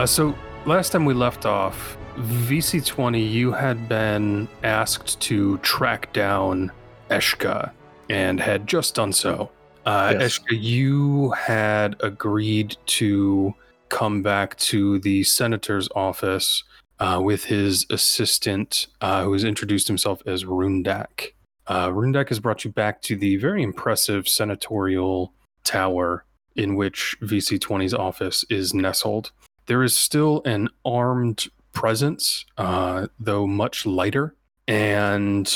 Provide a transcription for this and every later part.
Uh, so last time we left off, VC20, you had been asked to track down Eshka and had just done so. Uh, Yes. Eshka, you had agreed to come back to the senator's office uh, with his assistant, uh, who has introduced himself as Rundak. Uh, Rundak has brought you back to the very impressive senatorial tower in which VC20's office is nestled. There is still an armed presence, uh, though much lighter, and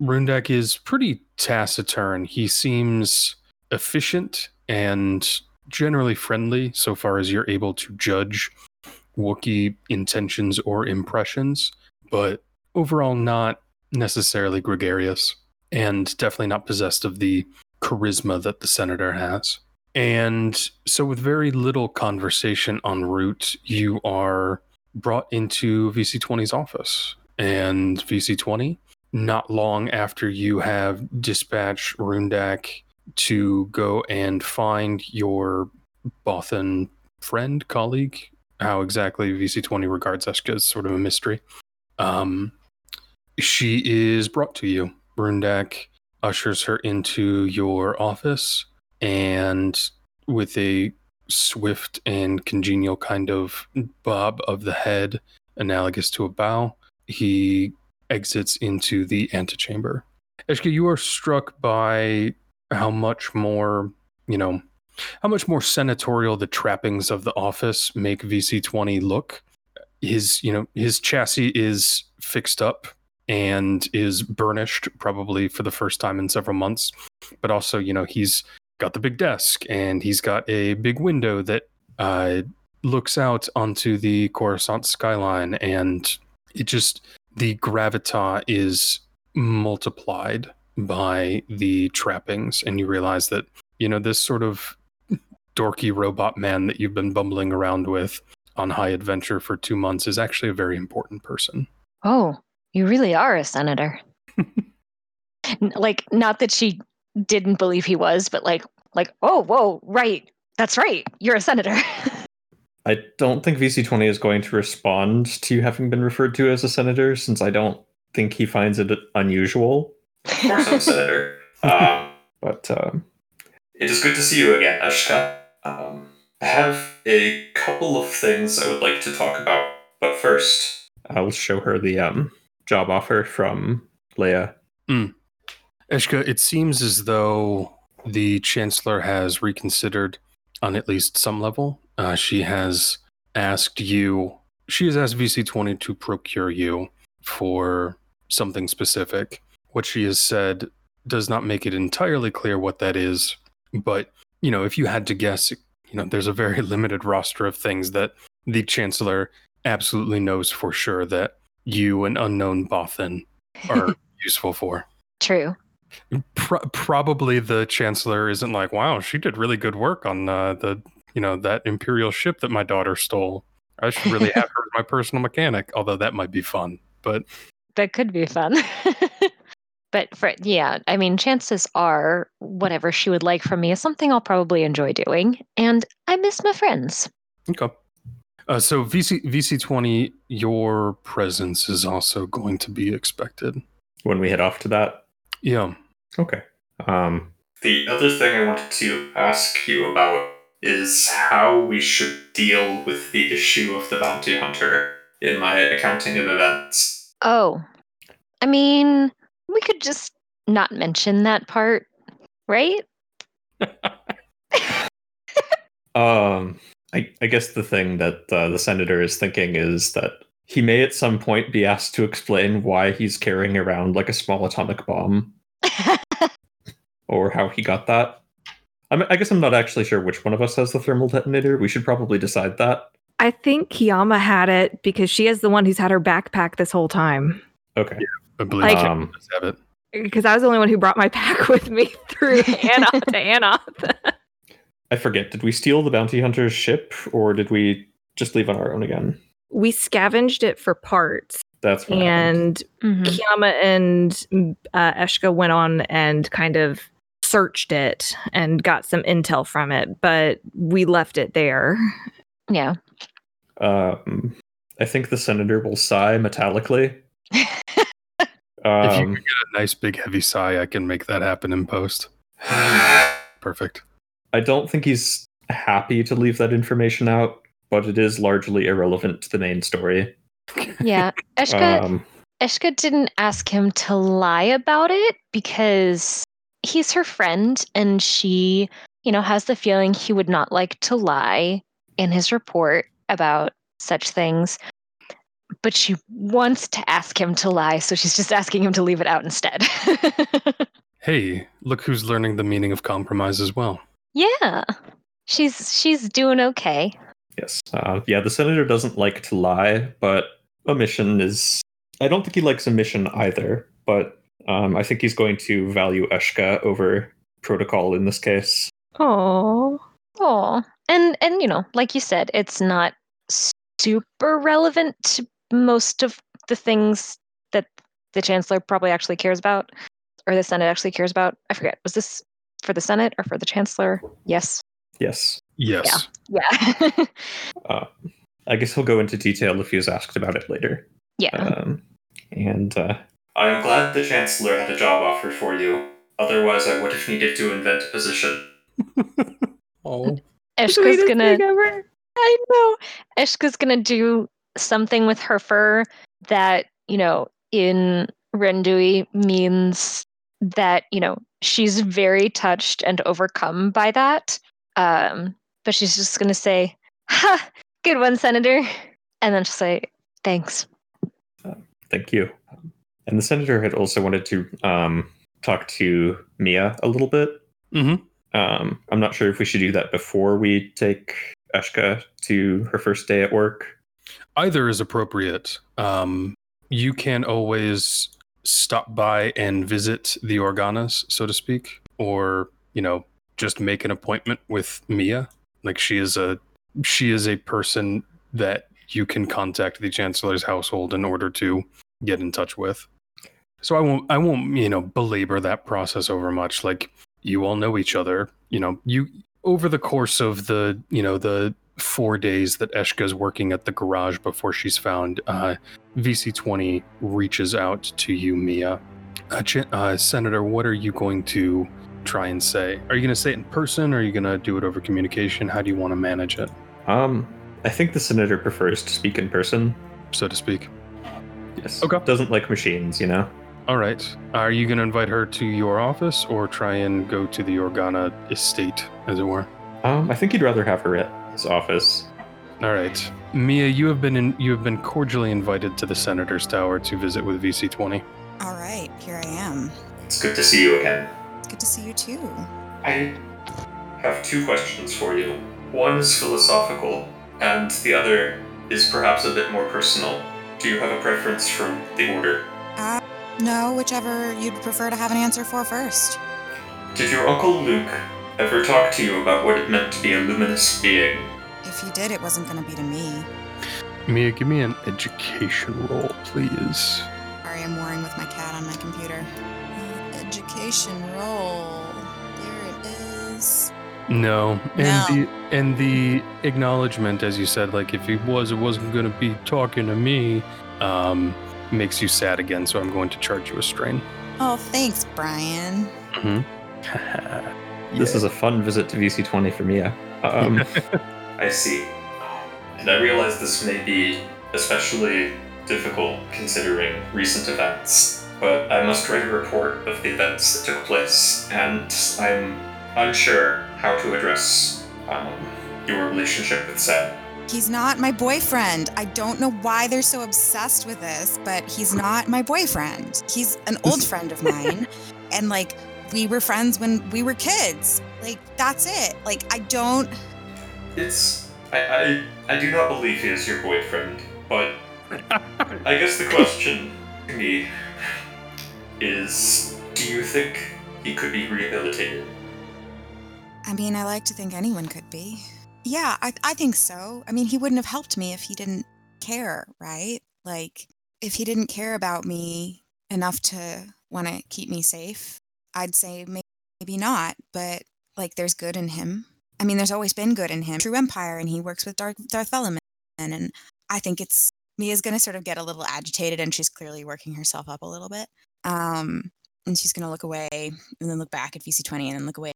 Rundak is pretty taciturn. He seems efficient and generally friendly so far as you're able to judge Wookiee intentions or impressions, but overall not necessarily gregarious and definitely not possessed of the charisma that the senator has. And so, with very little conversation en route, you are brought into VC20's office. And VC20, not long after you have dispatched Rundak to go and find your Bothan friend, colleague, how exactly VC20 regards Eshka is sort of a mystery. Um, she is brought to you. Rundak ushers her into your office and with a swift and congenial kind of bob of the head, analogous to a bow, he exits into the antechamber. Eshka, you are struck by how much more, you know, how much more senatorial the trappings of the office make VC20 look. His, you know, his chassis is fixed up and is burnished probably for the first time in several months. But also, you know, he's got the big desk and he's got a big window that uh, looks out onto the Coruscant skyline. And it just, the gravita is multiplied by the trappings. And you realize that, you know, this sort of dorky robot man that you've been bumbling around with on high adventure for two months is actually a very important person. Oh, you really are a senator. Like, not that she didn't believe he was, but like, like, oh, whoa, right, that's right, you're a senator. I don't think VC20 is going to respond to you having been referred to as a senator, since I don't think he finds it unusual. Of course, I'm senator. Um, But um, it is good to see you again, Ashka. Um, I have a couple of things I would like to talk about, but first, I'll show her the um, job offer from Leia. Eshka, it seems as though the Chancellor has reconsidered on at least some level. Uh, she has asked you, she has asked VC20 to procure you for something specific. What she has said does not make it entirely clear what that is, but, you know, if you had to guess, you know, there's a very limited roster of things that the Chancellor absolutely knows for sure that you, an unknown Bothan, are useful for. True. Pro- probably the chancellor isn't like, wow, she did really good work on uh, the, you know, that imperial ship that my daughter stole. I should really have her as my personal mechanic. Although that might be fun, but That could be fun. but for yeah, I mean, chances are whatever she would like from me is something I'll probably enjoy doing, and I miss my friends. okay. Uh, so VC VC twenty, your presence is also going to be expected. When we head off to that, Yeah. okay. Um, the other thing I wanted to ask you about is how we should deal with the issue of the bounty hunter in my accounting of events. Oh, I mean, we could just not mention that part, right? um, I, I guess the thing that uh, the senator is thinking is that he may at some point be asked to explain why he's carrying around like a small atomic bomb or how he got that. I, mean, I guess I'm not actually sure which one of us has the thermal detonator. We should probably decide that. I think Kiyama had it because she is the one who's had her backpack this whole time. Okay. I believe Like- Um, have it. Because I was the only one who brought my pack with me through Anoth to Anoth. I forget. Did we steal the bounty hunter's ship or did we just leave on our own again? We scavenged it for parts, That's what happened. and Mhm. Kiyama and uh, Eshka went on and kind of searched it and got some intel from it, but we left it there. Yeah. Um, I think the senator will sigh metallically. if you Um, get a nice big heavy sigh, I can make that happen in post. Perfect. I don't think he's happy to leave that information out, but it is largely irrelevant to the main story. yeah. Eshka Um, Eshka didn't ask him to lie about it because he's her friend and she, you know, has the feeling he would not like to lie in his report about such things. But she wants to ask him to lie, so she's just asking him to leave it out instead. Hey, look who's learning the meaning of compromise as well. yeah. She's she's doing okay. Yes. Uh, yeah, the senator doesn't like to lie, but omission is. I don't think he likes omission either, but um, I think he's going to value Eshka over protocol in this case. Oh. Oh, and and you know, like you said, it's not super relevant to most of the things that the chancellor probably actually cares about, or the Senate actually cares about. I forget. Was this for the Senate or for the chancellor? Yes. Yes. Yes. Yeah. Uh, I guess he'll go into detail if he is asked about it later. yeah. Um, and uh, I'm glad the Chancellor had a job offer for you. Otherwise, I would have needed to invent a position. Oh. Eshka's Sweetest gonna. I know. Eshka's gonna do something with her fur that, you know, in Rendui means that, you know, she's very touched and overcome by that. Um, but she's just gonna say, Ha, good one, Senator. And then she'll say, Thanks. Thank you. And the senator had also wanted to um, talk to Mia a little bit. Mm-hmm. Um, I'm not sure if we should do that before we take Eshka to her first day at work. Either is appropriate. Um, you can always stop by and visit the Organas, so to speak, or you know, just make an appointment with Mia. Like she is a she is a person that you can contact the Chancellor's household in order to get in touch with. So I won't I won't, you know, belabor that process over much. Like you all know each other. You know, you over the course of the, you know, the four days that Eshka is working at the garage before she's found, uh, VC20 reaches out to you, Mia. Uh, Ch- uh, Senator, what are you going to try and say? Are you going to say it in person or are you going to do it over communication? How do you want to manage it, Um, I think the senator prefers to speak in person. so to speak? Yes. Okay. Doesn't like machines, you know. All right. Are you going to invite her to your office or try and go to the Organa estate, as it were? Um, I think he'd rather have her at his office. All right, Mia, you have been in, you have been cordially invited to the Senator's Tower to visit with VC20. All right, here I am. It's good to see you again. It's good to see you too. I have two questions for you. One is philosophical, and the other is perhaps a bit more personal. Do you have a preference from the order? Uh, no, whichever you'd prefer to have an answer for first. Did your Uncle Luke ever talk to you about what it meant to be a luminous being? If he did, it wasn't going to be to me. Mia, give me an education roll, please. Sorry, I'm warring with my cat on my computer. Education roll. There it is. No, and No. the and the acknowledgement, as you said, like if he was, it wasn't going to be talking to me, um, makes you sad again. So I'm going to charge you a strain. Oh, thanks, Brian. Mm-hmm. This is a fun visit to VC20 for Mia. Um, I see. And I realize this may be especially difficult considering recent events, but I must write a report of the events that took place, and I'm unsure how to address um, your relationship with Seb. He's not my boyfriend. I don't know why they're so obsessed with this, but he's not my boyfriend. He's an old friend of mine. And like, we were friends when we were kids. Like, that's it. Like, I don't. It's. I, I, I do not believe he is your boyfriend, but I guess the question to me is do you think he could be rehabilitated? I mean, I like to think anyone could be. Yeah, I, I think so. I mean, he wouldn't have helped me if he didn't care, right? Like, if he didn't care about me enough to want to keep me safe, I'd say may- maybe not. But, like, there's good in him. I mean, there's always been good in him. True Empire, and he works with Darth, Darth Velaman. and I think it's Mia's gonna sort of get a little agitated, and she's clearly working herself up a little bit. Um, and she's gonna look away, and then look back at VC twenty, and then look away,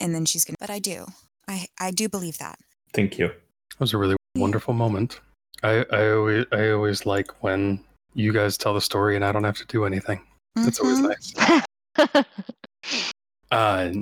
and then she's gonna. But I do, I I do believe that. Thank you. That was a really wonderful moment. I, I always I always like when you guys tell the story and I don't have to do anything. That's always Mhm. nice. Uh,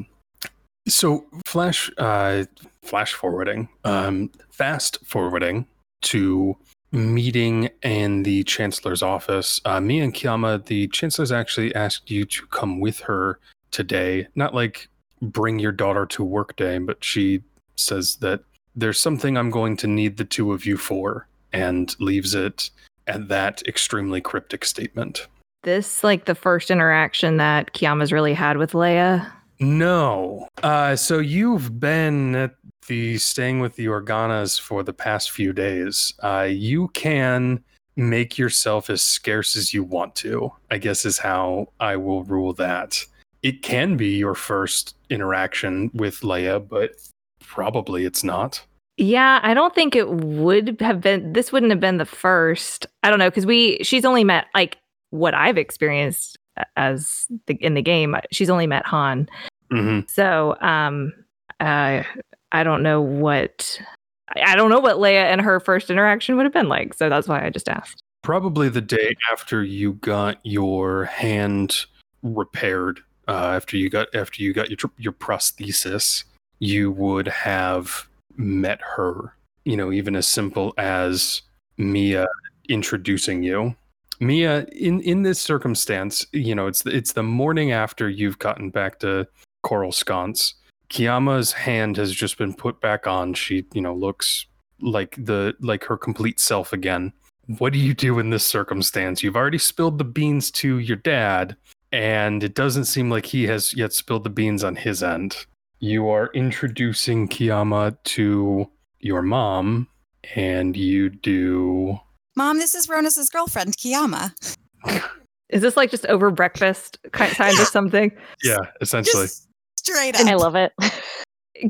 so flash uh, flash forwarding, um, fast forwarding to meeting in the chancellor's office. Uh, Mia and Kiama, the chancellor's actually asked you to come with her today. Not like bring your daughter to work day, but she says that there's something I'm going to need the two of you for, and leaves it at that extremely cryptic statement. This like the first interaction that Kiama's really had with Leia. No. Uh, so you've been at the staying with the Organas for the past few days. Uh, you can make yourself as scarce as you want to, I guess is how I will rule that. It can be your first interaction with Leia, but probably it's not. Yeah, I don't think it would have been. This wouldn't have been the first. I don't know because we she's only met like what I've experienced as the, in the game. She's only met Han, hmm so um, uh, I don't know what I don't know what Leia and her first interaction would have been like. So that's why I just asked. Probably the day after you got your hand repaired, uh, after you got after you got your your prosthesis, you would have met her. You know, even as simple as Mia introducing you. Mia, in in this circumstance, you know, it's the, it's the morning after you've gotten back to Coruscant. Kiama's hand has just been put back on. She, you know, looks like the like her complete self again what do you do in this circumstance? You've already spilled the beans to your dad, and it doesn't seem like he has yet spilled the beans on his end. You are introducing Kiyama to your mom, and you do. Mom, this is Ronus's girlfriend, Kiyama. Is this like just over breakfast kind kind of something? Yeah, essentially. Just straight up. I love it.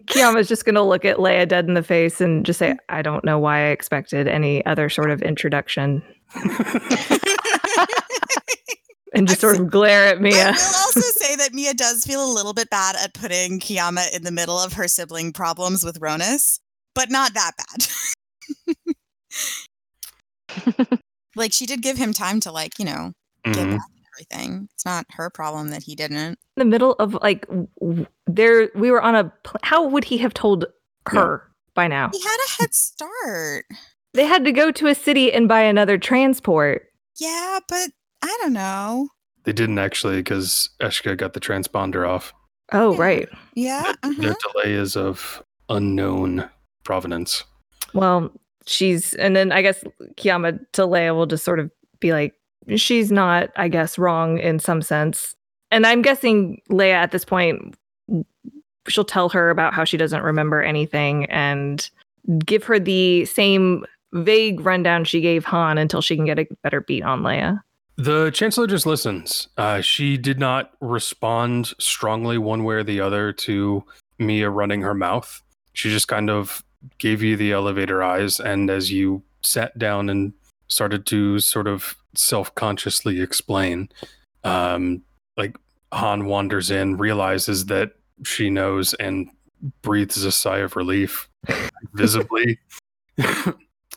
Kiama's just gonna look at Leia dead in the face and just say, "I don't know why I expected any other sort of introduction," and just sort of glare at Mia. I will also say that Mia does feel a little bit bad at putting Kiyama in the middle of her sibling problems with Ronus, but not that bad. like she did give him time to like, you know, get Mhm. back and everything. It's not her problem that he didn't. in the middle of like w- w- there, we were on a. Pl- how would he have told her by now? He had a head start. They had to go to a city and buy another transport. Yeah, but I don't know. They didn't actually because Eshka got the transponder off. Oh, Yeah. right. Yeah. uh-huh. The delay is of unknown provenance. Well, she's, and then I guess Kiama to Leia will just sort of be like, she's not, I guess, wrong in some sense. And I'm guessing Leia at this point, she'll tell her about how she doesn't remember anything and give her the same vague rundown she gave Han until she can get a better beat on Leia. The chancellor just listens. Uh, she did not respond strongly one way or the other to Mia running her mouth. She just kind of gave you the elevator eyes, and as you sat down and started to sort of self-consciously explain, um, like Han wanders in, realizes that she knows, and breathes a sigh of relief, visibly,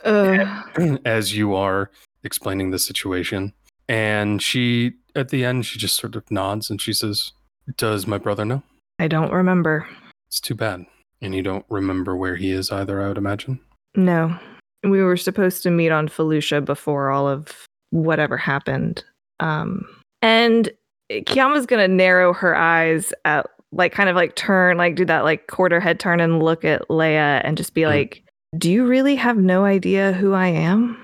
Uh, as you are explaining the situation. And she, at the end, she just sort of nods and she says, Does my brother know? I don't remember. It's too bad. And you don't remember where he is either, I would imagine. No. We were supposed to meet on Felucia before all of whatever happened. Um, and Kiama's gonna narrow her eyes at like kind of like turn, like do that like quarter head turn and look at Leia and just be Mm. like, Do you really have no idea who I am?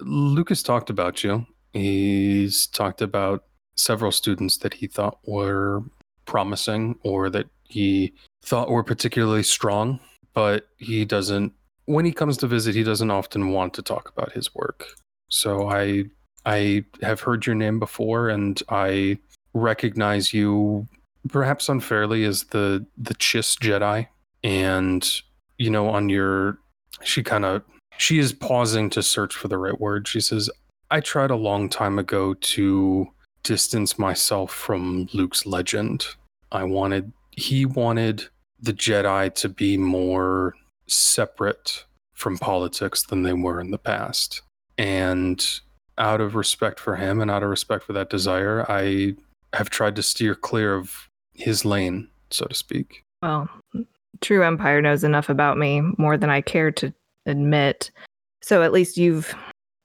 Luke's talked about you. He's talked about several students that he thought were promising or that he thought were particularly strong, but he doesn't when he comes to visit, he doesn't often want to talk about his work. So I I have heard your name before and I recognize you perhaps unfairly as the the Chiss Jedi and you know on your she kind of she is pausing to search for the right word. She says, I tried a long time ago to distance myself from Luke's legend. I wanted, he wanted the Jedi to be more separate from politics than they were in the past. And out of respect for him and out of respect for that mm-hmm. desire, I have tried to steer clear of his lane, so to speak. Well, True Empire knows enough about me more than I care to admit. So at least you've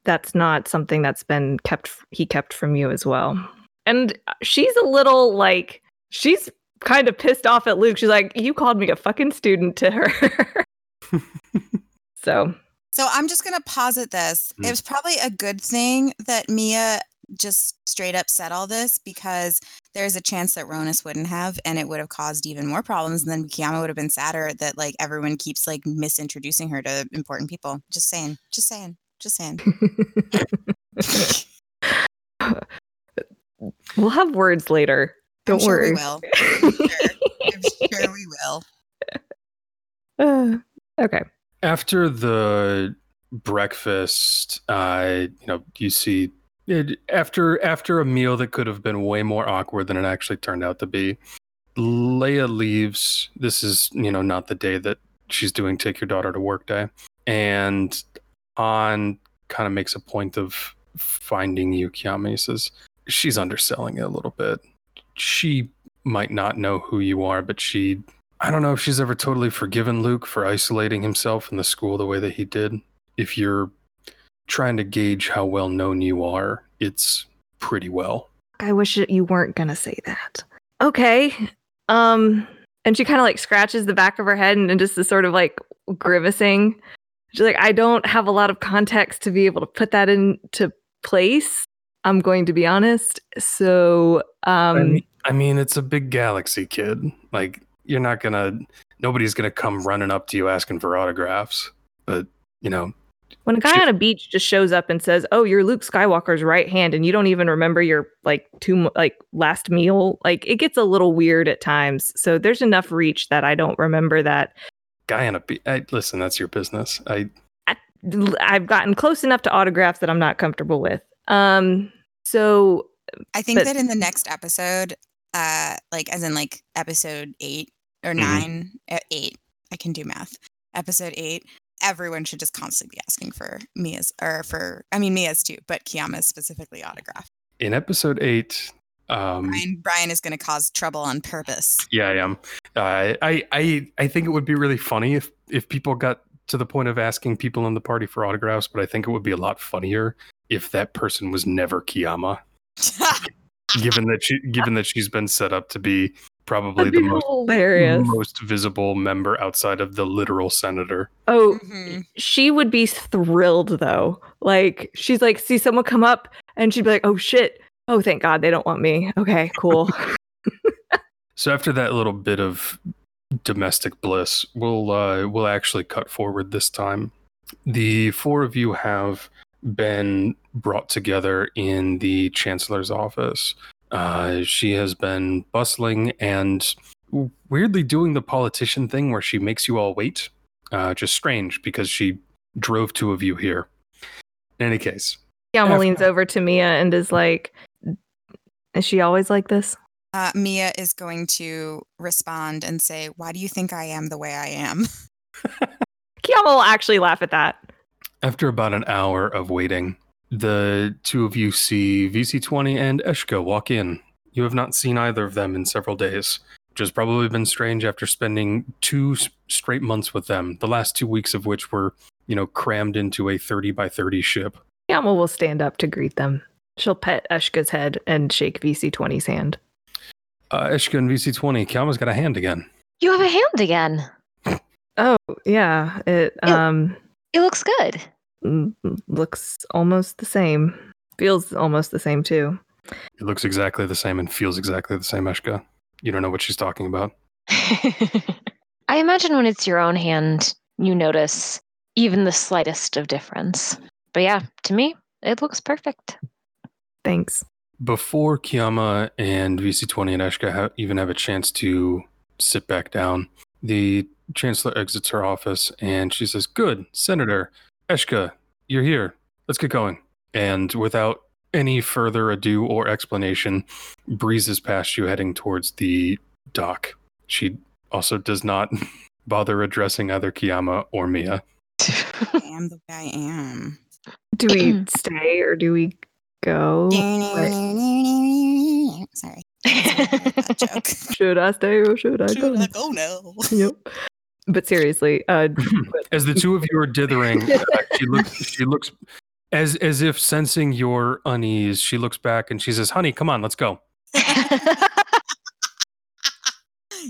that's not something that's been kept he kept from you as well. And she's a little like she's kind of pissed off at Luke. She's like, "You called me a fucking student to her." so, So I'm just gonna posit this. Mm. It was probably a good thing that Mia just straight up said all this because there's a chance that Ronus wouldn't have, and it would have caused even more problems. And then Kiyama would have been sadder that like everyone keeps like misintroducing her to important people. Just saying. Just saying. Just saying. we'll have words later. Don't I'm sure worry. we will. I'm sure. I'm sure we will. Uh, okay. After the breakfast, uh, you know, you see it, after after a meal that could have been way more awkward than it actually turned out to be. Leia leaves. This is, you know, not the day that she's doing take your daughter to work day. And Han kind of makes a point of finding you, Kiyama. He says, she's underselling it a little bit. She might not know who you are, but she I don't know if she's ever totally forgiven Luke for isolating himself in the school the way that he did. If you're trying to gauge how well known you are, it's pretty well. I wish that you weren't gonna say that. Okay. Um, and she kind of like scratches the back of her head and, and just is sort of like grimacing. She's like, I don't have a lot of context to be able to put that into place. I'm going to be honest. So, I, um, mean, I mean, it's a big galaxy, kid. Like, you're not gonna, nobody's gonna come running up to you asking for autographs. But, you know, when a guy she- on a beach just shows up and says, "Oh, you're Luke Skywalker's right hand," and you don't even remember your like two like last meal, like it gets a little weird at times. So there's enough reach that I don't remember that guy on a beat. Listen, that's your business. I, I've gotten close enough to autographs that I'm not comfortable with. Um, so I think But- that in the next episode, uh, like as in like episode eight or Mhm. nine, uh, eight, I can do math. Episode eight, everyone should just constantly be asking for Mia's or for, I mean Mia's too, but Kiyama's specifically autograph. in episode eight, um, Brian, Brian is going to cause trouble on purpose. Yeah, I am. Uh, I I I think it would be really funny if if people got to the point of asking people in the party for autographs, but I think it would be a lot funnier if that person was never Kiyama, given that she given that she's been set up to be probably the most hilarious. most visible member outside of the literal senator. Oh, Mhm. she would be thrilled though. Like she's like, see someone come up, and she'd be like, "Oh shit! Oh thank God they don't want me. Okay, cool." So after that little bit of domestic bliss, we'll uh, we'll actually cut forward this time. The four of you have been brought together in the chancellor's office. Uh, she has been bustling and weirdly doing the politician thing where she makes you all wait. Uh, just strange because she drove two of you here. In any case, Yama After- leans over to Mia and is like, "Is she always like this?" Uh, Mia is going to respond and say, Why do you think I am the way I am? Kiyama will actually laugh at that. After about an hour of waiting, the two of you see VC20 and Eshka walk in. You have not seen either of them in several days, which has probably been strange after spending two straight months with them, the last two weeks of which were, you know, crammed into a 30 by 30 ship. Yama will stand up to greet them. She'll pet Eshka's head and shake VC20's hand. Uh, Eshka and VC20, Kiama's got a hand again. You have a hand again. Oh yeah, it Yeah. um It looks good. Mm, looks almost the same. Feels almost the same too. It looks exactly the same and feels exactly the same, Eshka. You don't know what she's talking about. I imagine when it's your own hand, you notice even the slightest of difference. But yeah, to me, it looks perfect. Thanks. Before Kiyama and VC20 and Eshka ha- even have a chance to sit back down, the chancellor exits her office and she says, Good, Senator. Eshka, you're here. Let's get going. And without any further ado or explanation, breezes past you heading towards the dock. She also does not bother addressing either Kiyama or Mia. I am the way I am. Do we stay or do we go? Sorry. That joke. Should I stay or should I go? Should I go now? Yep. But seriously, uh, As the two of you are dithering, uh, she looks. She looks as as if sensing your unease. She looks back and she says, "Honey, come on, let's go."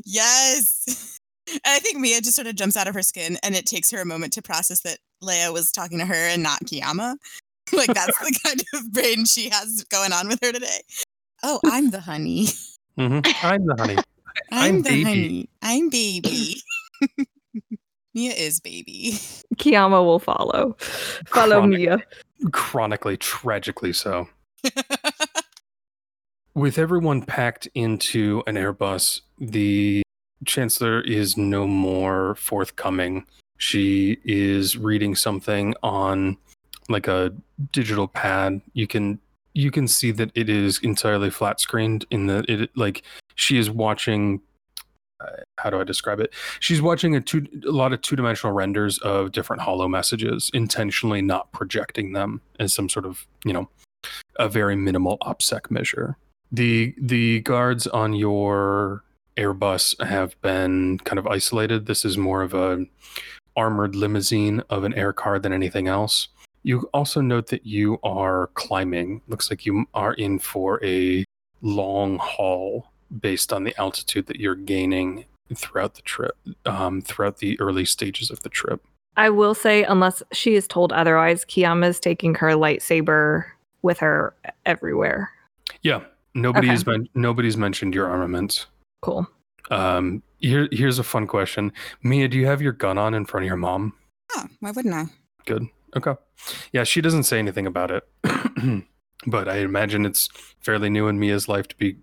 yes. And I think Mia just sort of jumps out of her skin and it takes her a moment to process that Leia was talking to her and not Kiyama. like that's the kind of brain she has going on with her today. Oh, I'm the honey. hmm I'm the honey. I'm, I'm the baby. honey. I'm baby. Mia is baby. Kiyama will follow. Follow Chronic- Mia. Chronically, tragically so. With everyone packed into an Airbus, the Chancellor is no more forthcoming. She is reading something on like a digital pad. You can you can see that it is entirely flat screened in the it like she is watching Uh, how do I describe it? She's watching a two a lot of two-dimensional renders of different holo messages, intentionally not projecting them as some sort of, you know, a very minimal OPSEC measure. The the guards on your Airbus have been kind of isolated. This is more of a armored limousine of an air car than anything else. You also note that you are climbing. Looks like you are in for a long haul based on the altitude that you're gaining throughout the trip, um, throughout the early stages of the trip. I will say, unless she is told otherwise, Kiyama's taking her lightsaber with her everywhere. Yeah, nobody Okay. has men- nobody's mentioned your armaments. Cool. Um, here, here's a fun question. Mia, do you have your gun on in front of your mom? Oh, why wouldn't I? Good. Okay. Yeah, she doesn't say anything about it, but I imagine it's fairly new in Mia's life to be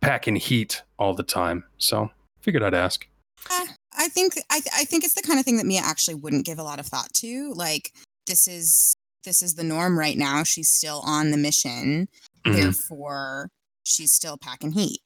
packing heat all the time. So figured I'd ask. Eh, I think I, th- I think it's the kind of thing that Mia actually wouldn't give a lot of thought to. Like this is this is the norm right now. She's still on the mission, Mhm. therefore she's still packing heat.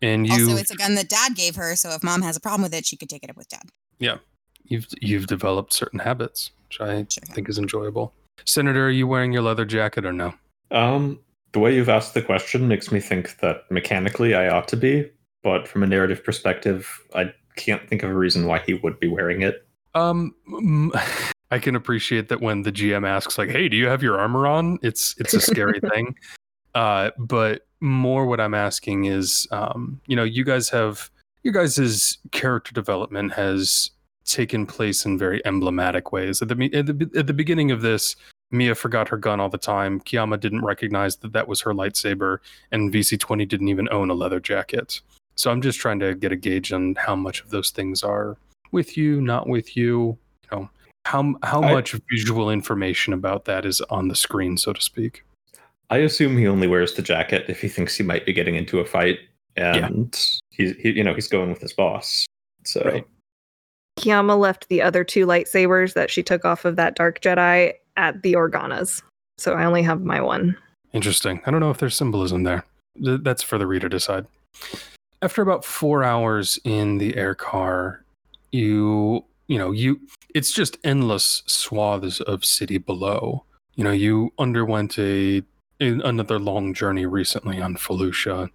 And you, Also, it's a gun that Dad gave her, so if Mom has a problem with it, she could take it up with Dad. Yeah, you've you've developed certain habits, which I Sure. think is enjoyable. Senator, are you wearing your leather jacket or no? Um, the way you've asked the question makes me think that mechanically I ought to be, but from a narrative perspective, I can't think of a reason why he would be wearing it. Um, I can appreciate that when the GM asks, like, "Hey, do you have your armor on?" It's it's a scary thing. Uh, but more what I'm asking is, um, you know, you guys have your guys' character development has taken place in very emblematic ways. At the at the, at the beginning of this, Mia forgot her gun all the time. Kiyama didn't recognize that that was her lightsaber, and VC20 didn't even own a leather jacket. So I'm just trying to get a gauge on how much of those things are with you, not with you. You know, how how I- much visual information about that is on the screen, so to speak. I assume he only wears the jacket if he thinks he might be getting into a fight, and he's he, you know he's going with his boss. So Right. Kiyama left the other two lightsabers that she took off of that Dark Jedi at the Organas. So I only have my one. Interesting. I don't know if there's symbolism there. Th- That's for the reader to decide. After about four hours in the air car, you you know you it's just endless swaths of city below. You know you underwent a another long journey recently on Felucia,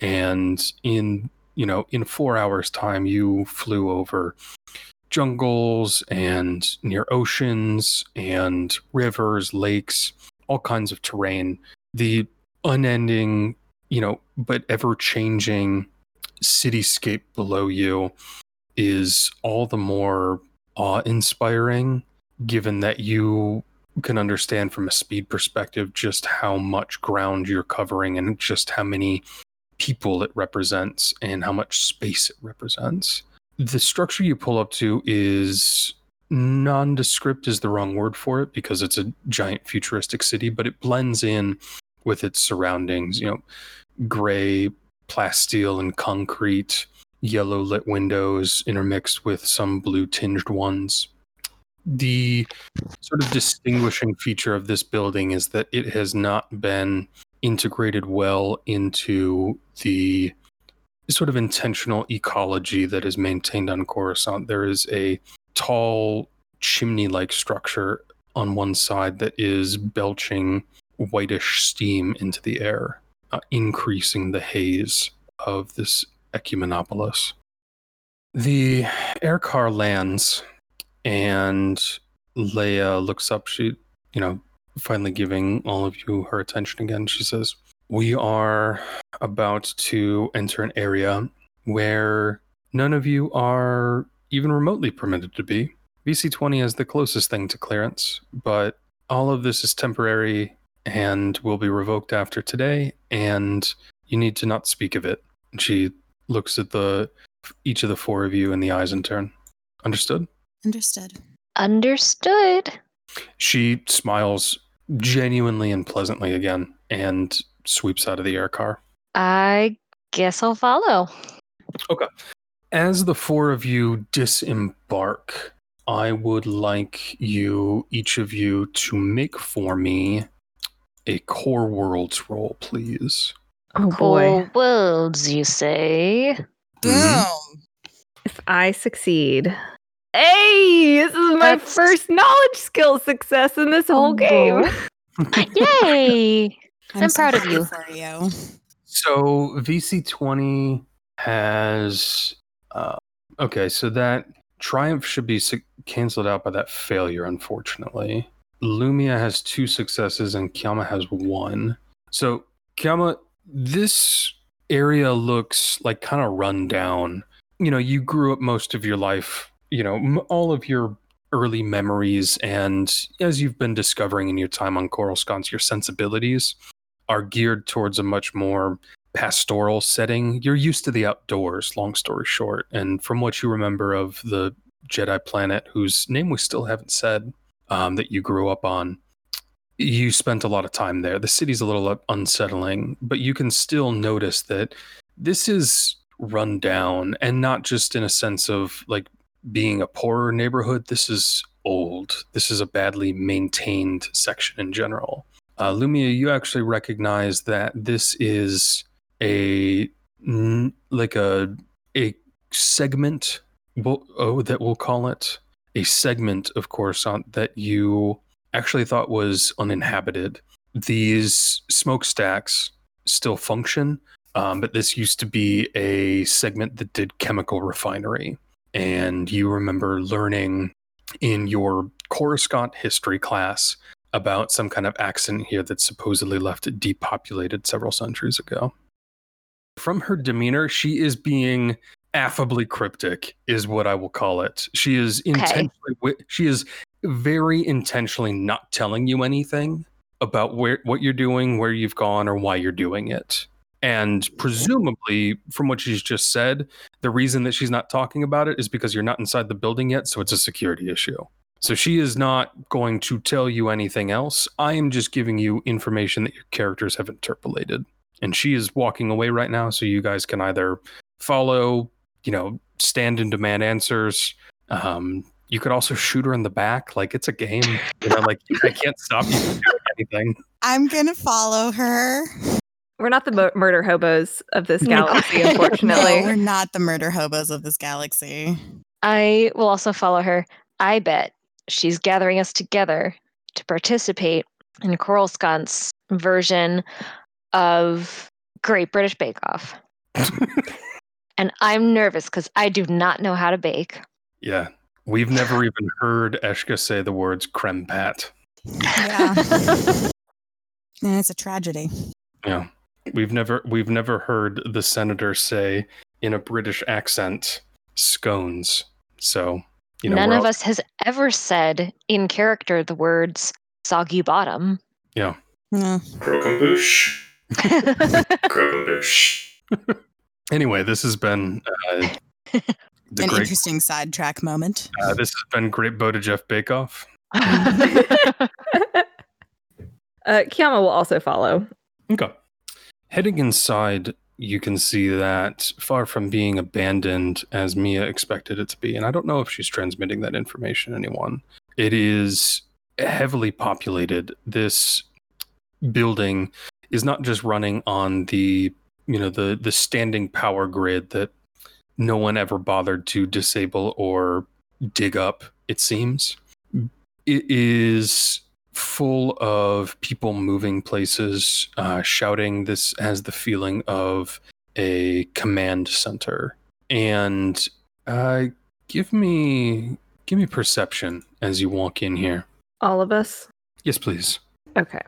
and in you know in four hours time you flew over jungles and near oceans and rivers, lakes, all kinds of terrain. The unending, you know, but ever changing cityscape below you is all the more awe inspiring given that you can understand from a speed perspective just how much ground you're covering and just how many people it represents and how much space it represents. The structure you pull up to is nondescript is the wrong word for it because it's a giant futuristic city, but it blends in with its surroundings, you know, gray plasteel and concrete, yellow lit windows intermixed with some blue tinged ones. the sort of distinguishing feature of this building is that it has not been integrated well into the sort of intentional ecology that is maintained on Coruscant. There is a tall chimney like structure on one side that is belching whitish steam into the air, uh, increasing the haze of this Ecumenopolis. The air car lands, and Leia looks up. She, you know, finally giving all of you her attention again. She says, We are about to enter an area where none of you are even remotely permitted to be. VC20 is the closest thing to clearance, but all of this is temporary and will be revoked after today, and you need to not speak of it. She looks at the each of the four of you in the eyes in turn. Understood? Understood. Understood. She smiles genuinely and pleasantly again and sweeps out of the air car. I guess I'll follow. Okay. As the four of you disembark, I would like you, each of you, to make for me a core worlds roll, please. Oh boy. Cool worlds, you say? Mhm. Boom. If I succeed. Hey, this is my That's- first knowledge skill success in this whole Oh, game. Yay! I'm so proud of you. For you. So VC20 has. Uh, okay, so that triumph should be su- canceled out by that failure, unfortunately. Lumia has two successes and Kiama has one. So, Kiama, this area looks like kind of run down. You know, you grew up most of your life, you know, m- all of your early memories, and as you've been discovering in your time on Coruscant, your sensibilities are geared towards a much more pastoral setting. You're used to the outdoors, long story short. And from what you remember of the Jedi planet, whose name we still haven't said, um, that you grew up on, you spent a lot of time there. The city's a little unsettling, but you can still notice that this is run down and not just in a sense of like being a poorer neighborhood. This is old. This is a badly maintained section in general. Uh, Lumia, you actually recognize that this is a like a a segment we'll, oh that we'll call it a segment of Coruscant that you actually thought was uninhabited. These smokestacks still function, um, but this used to be a segment that did chemical refinery. And you remember learning in your Coruscant history class about some kind of accident here that supposedly left it depopulated several centuries ago. From her demeanor, she is being affably cryptic, is what I will call it. She is intentionally, wi- she is very intentionally not telling you anything about where what you're doing, where you've gone, or why you're doing it. And presumably, from what she's just said, the reason that she's not talking about it is because you're not inside the building yet, so it's a security issue. So she is not going to tell you anything else. I am just giving you information that your characters have interpolated. And she is walking away right now, so you guys can either follow, you know, stand and demand answers. Um, you could also shoot her in the back, like it's a game. You know, like I can't stop you from doing anything. I'm gonna follow her. We're not the mur- murder hobos of this No. galaxy, No, unfortunately. we're not the murder hobos of this galaxy. I will also follow her. I bet she's gathering us together to participate in Coruscant's version of Great British Bake Off. and I'm nervous because I do not know how to bake. Yeah. We've never even heard Eshka say the words creme pat. Yeah. and it's a tragedy. Yeah. We've never we've never heard the senator say in a British accent scones. So you know None of all- us has ever said in character the words soggy bottom. Yeah. Croquembouche. Croquembouche. Anyway, this has been uh, the An great interesting sidetrack moment. uh, this has been Great Boda Jeff Bake Off. Uh, Kiama will also follow. Okay. Heading inside, you can see that far from being abandoned as Mia expected it to be, and I don't know if she's transmitting that information to anyone. It is heavily populated. This building is not just running on the you know the the standing power grid that no one ever bothered to disable or dig up it seems it is full of people moving places uh, shouting this has the feeling of a command center and uh, give me give me perception as you walk in here All of us. yes please Okay.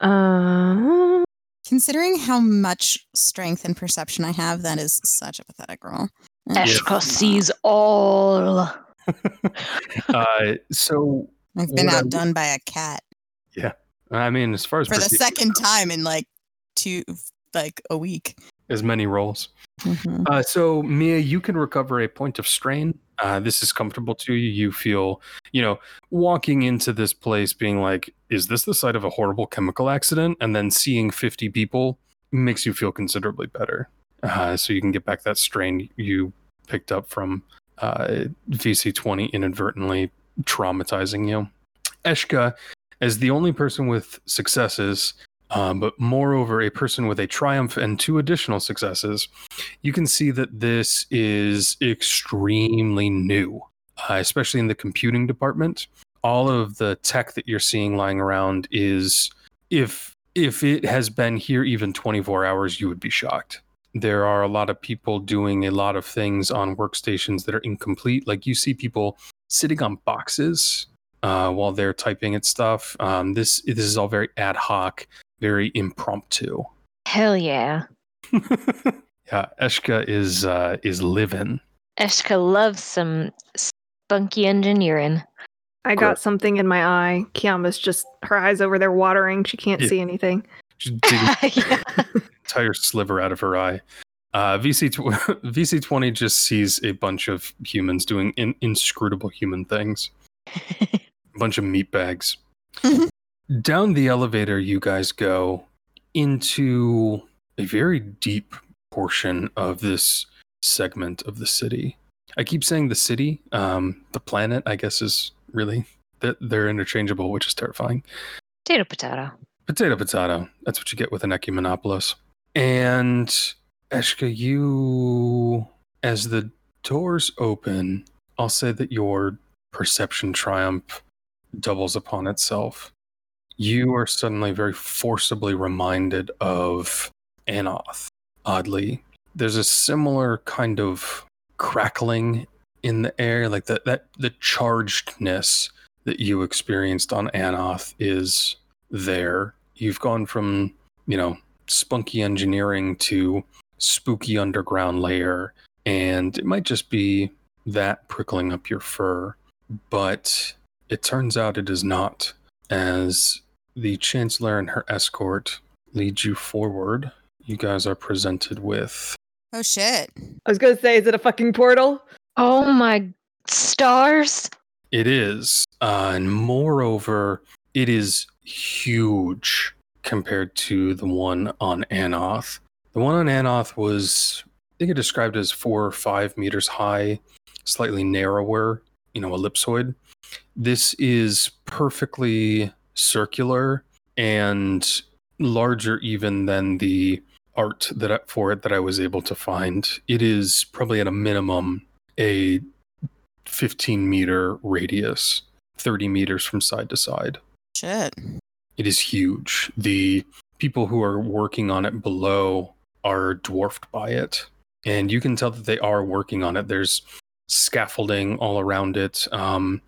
Uh, Considering how much strength and perception I have, that is such a pathetic roll. Eshka sees all. uh, so I've been what I- outdone by a cat i mean as far as for the second time in like two, like a week. as many rolls Mhm. Uh, so Mia, you can recover a point of strain. Uh, this is comfortable to you. You feel, you know, walking into this place being like, "Is this the site of a horrible chemical accident?" And then seeing fifty people makes you feel considerably better. Uh, so you can get back that strain you picked up from uh, VC twenty inadvertently traumatizing you. Eshka, as the only person with successes, um, but moreover a person with a triumph and two additional successes, you can see that this is extremely new, uh, especially in the computing department. All of the tech that you're seeing lying around is, if if it has been here even 24 hours, you would be shocked. There are a lot of people doing a lot of things on workstations that are incomplete. Like you see people sitting on boxes uh, while they're typing at stuff. Um, this this is all very ad hoc, very impromptu. Hell yeah. yeah, Eshka is uh, is living. Eshka loves some spunky engineering. I got something in my eye. Kiama's just her eyes over there watering. She can't Yeah. see anything. Just digging yeah. entire sliver out of her eye. Uh, VC tw- VC twenty just sees a bunch of humans doing in- inscrutable human things. Bunch of meat bags. Down the elevator, you guys go into a very deep portion of this segment of the city. I keep saying the city. Um, the planet, I guess, is really that they're interchangeable, which is terrifying. Potato, potato. Potato, potato. That's what you get with an Ecumenopolis. And Eshka, you, as the doors open, I'll say that your perception triumph doubles upon itself. You are suddenly very forcibly reminded of Anoth. Oddly, there's a similar kind of crackling in the air, like that that the chargedness that you experienced on Anoth is there. You've gone from, you know, spunky engineering to spooky underground layer, and it might just be that prickling up your fur, but it turns out it is not. As the Chancellor and her escort lead you forward, you guys are presented with Oh shit. I was gonna say, is it a fucking portal? Oh my stars. It is. Uh, and moreover, it is huge compared to the one on Anoth. The one on Anoth was, I think it described as four or five meters high, slightly narrower, you know, ellipsoid. This is perfectly circular and larger even than the art that I, for it that I was able to find. It is probably at a minimum a 15 meter radius, 30 meters from side to side. Shit. It is huge. The people who are working on it below are dwarfed by it. And you can tell that they are working on it. There's scaffolding all around it. Um,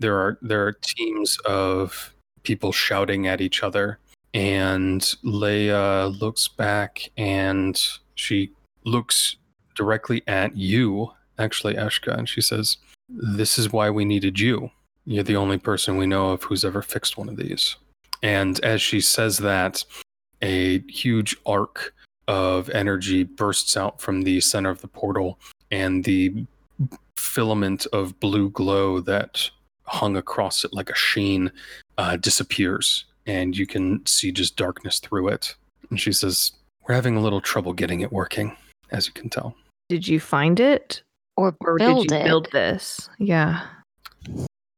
there are there are teams of people shouting at each other. And Leia looks back and she looks directly at you, actually, Eshka, and she says, This is why we needed you. You're the only person we know of who's ever fixed one of these. And as she says that, a huge arc of energy bursts out from the center of the portal, and the filament of blue glow that hung across it like a sheen uh, disappears, and you can see just darkness through it. And she says, We're having a little trouble getting it working, as you can tell. Did you find it, Or, or build did you it. build this? Yeah.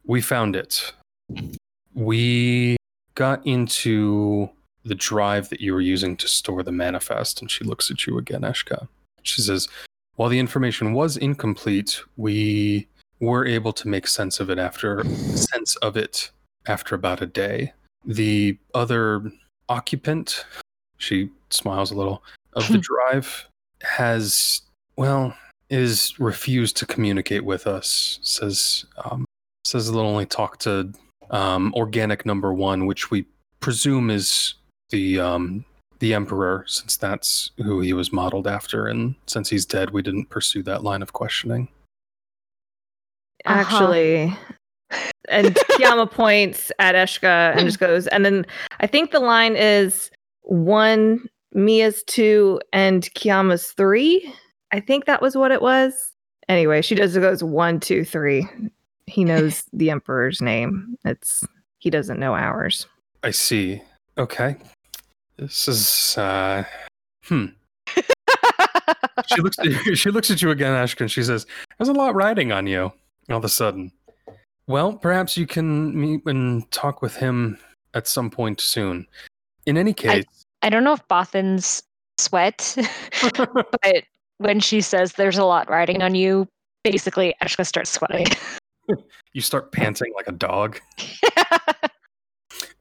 We found it. we got into the drive that you were using to store the manifest, and she looks at you again, Eshka. She says, While the information was incomplete, we were able to make sense of it after sense of it after about a day. The other occupant, she smiles a little, of the drive has well is refused to communicate with us. Says um, says they'll only talk to um, organic number one, which we presume is the um, the emperor, since that's who he was modeled after, and since he's dead, we didn't pursue that line of questioning. Uh-huh. Actually, and Kiyama points at Eshka and just goes, and then I think the line is one, Mia's two, and Kiyama's three. I think that was what it was. Anyway, she does it goes one, two, three. He knows the Emperor's name. It's he doesn't know ours. I see. Okay. This is uh hmm. She looks at you, she looks at you again, Ashka, and she says, There's a lot riding on you all of a sudden. Well, perhaps you can meet and talk with him at some point soon. In any case, I don't know if Bothans sweat, but when she says there's a lot riding on you, basically Ashka starts sweating. you start panting like a dog.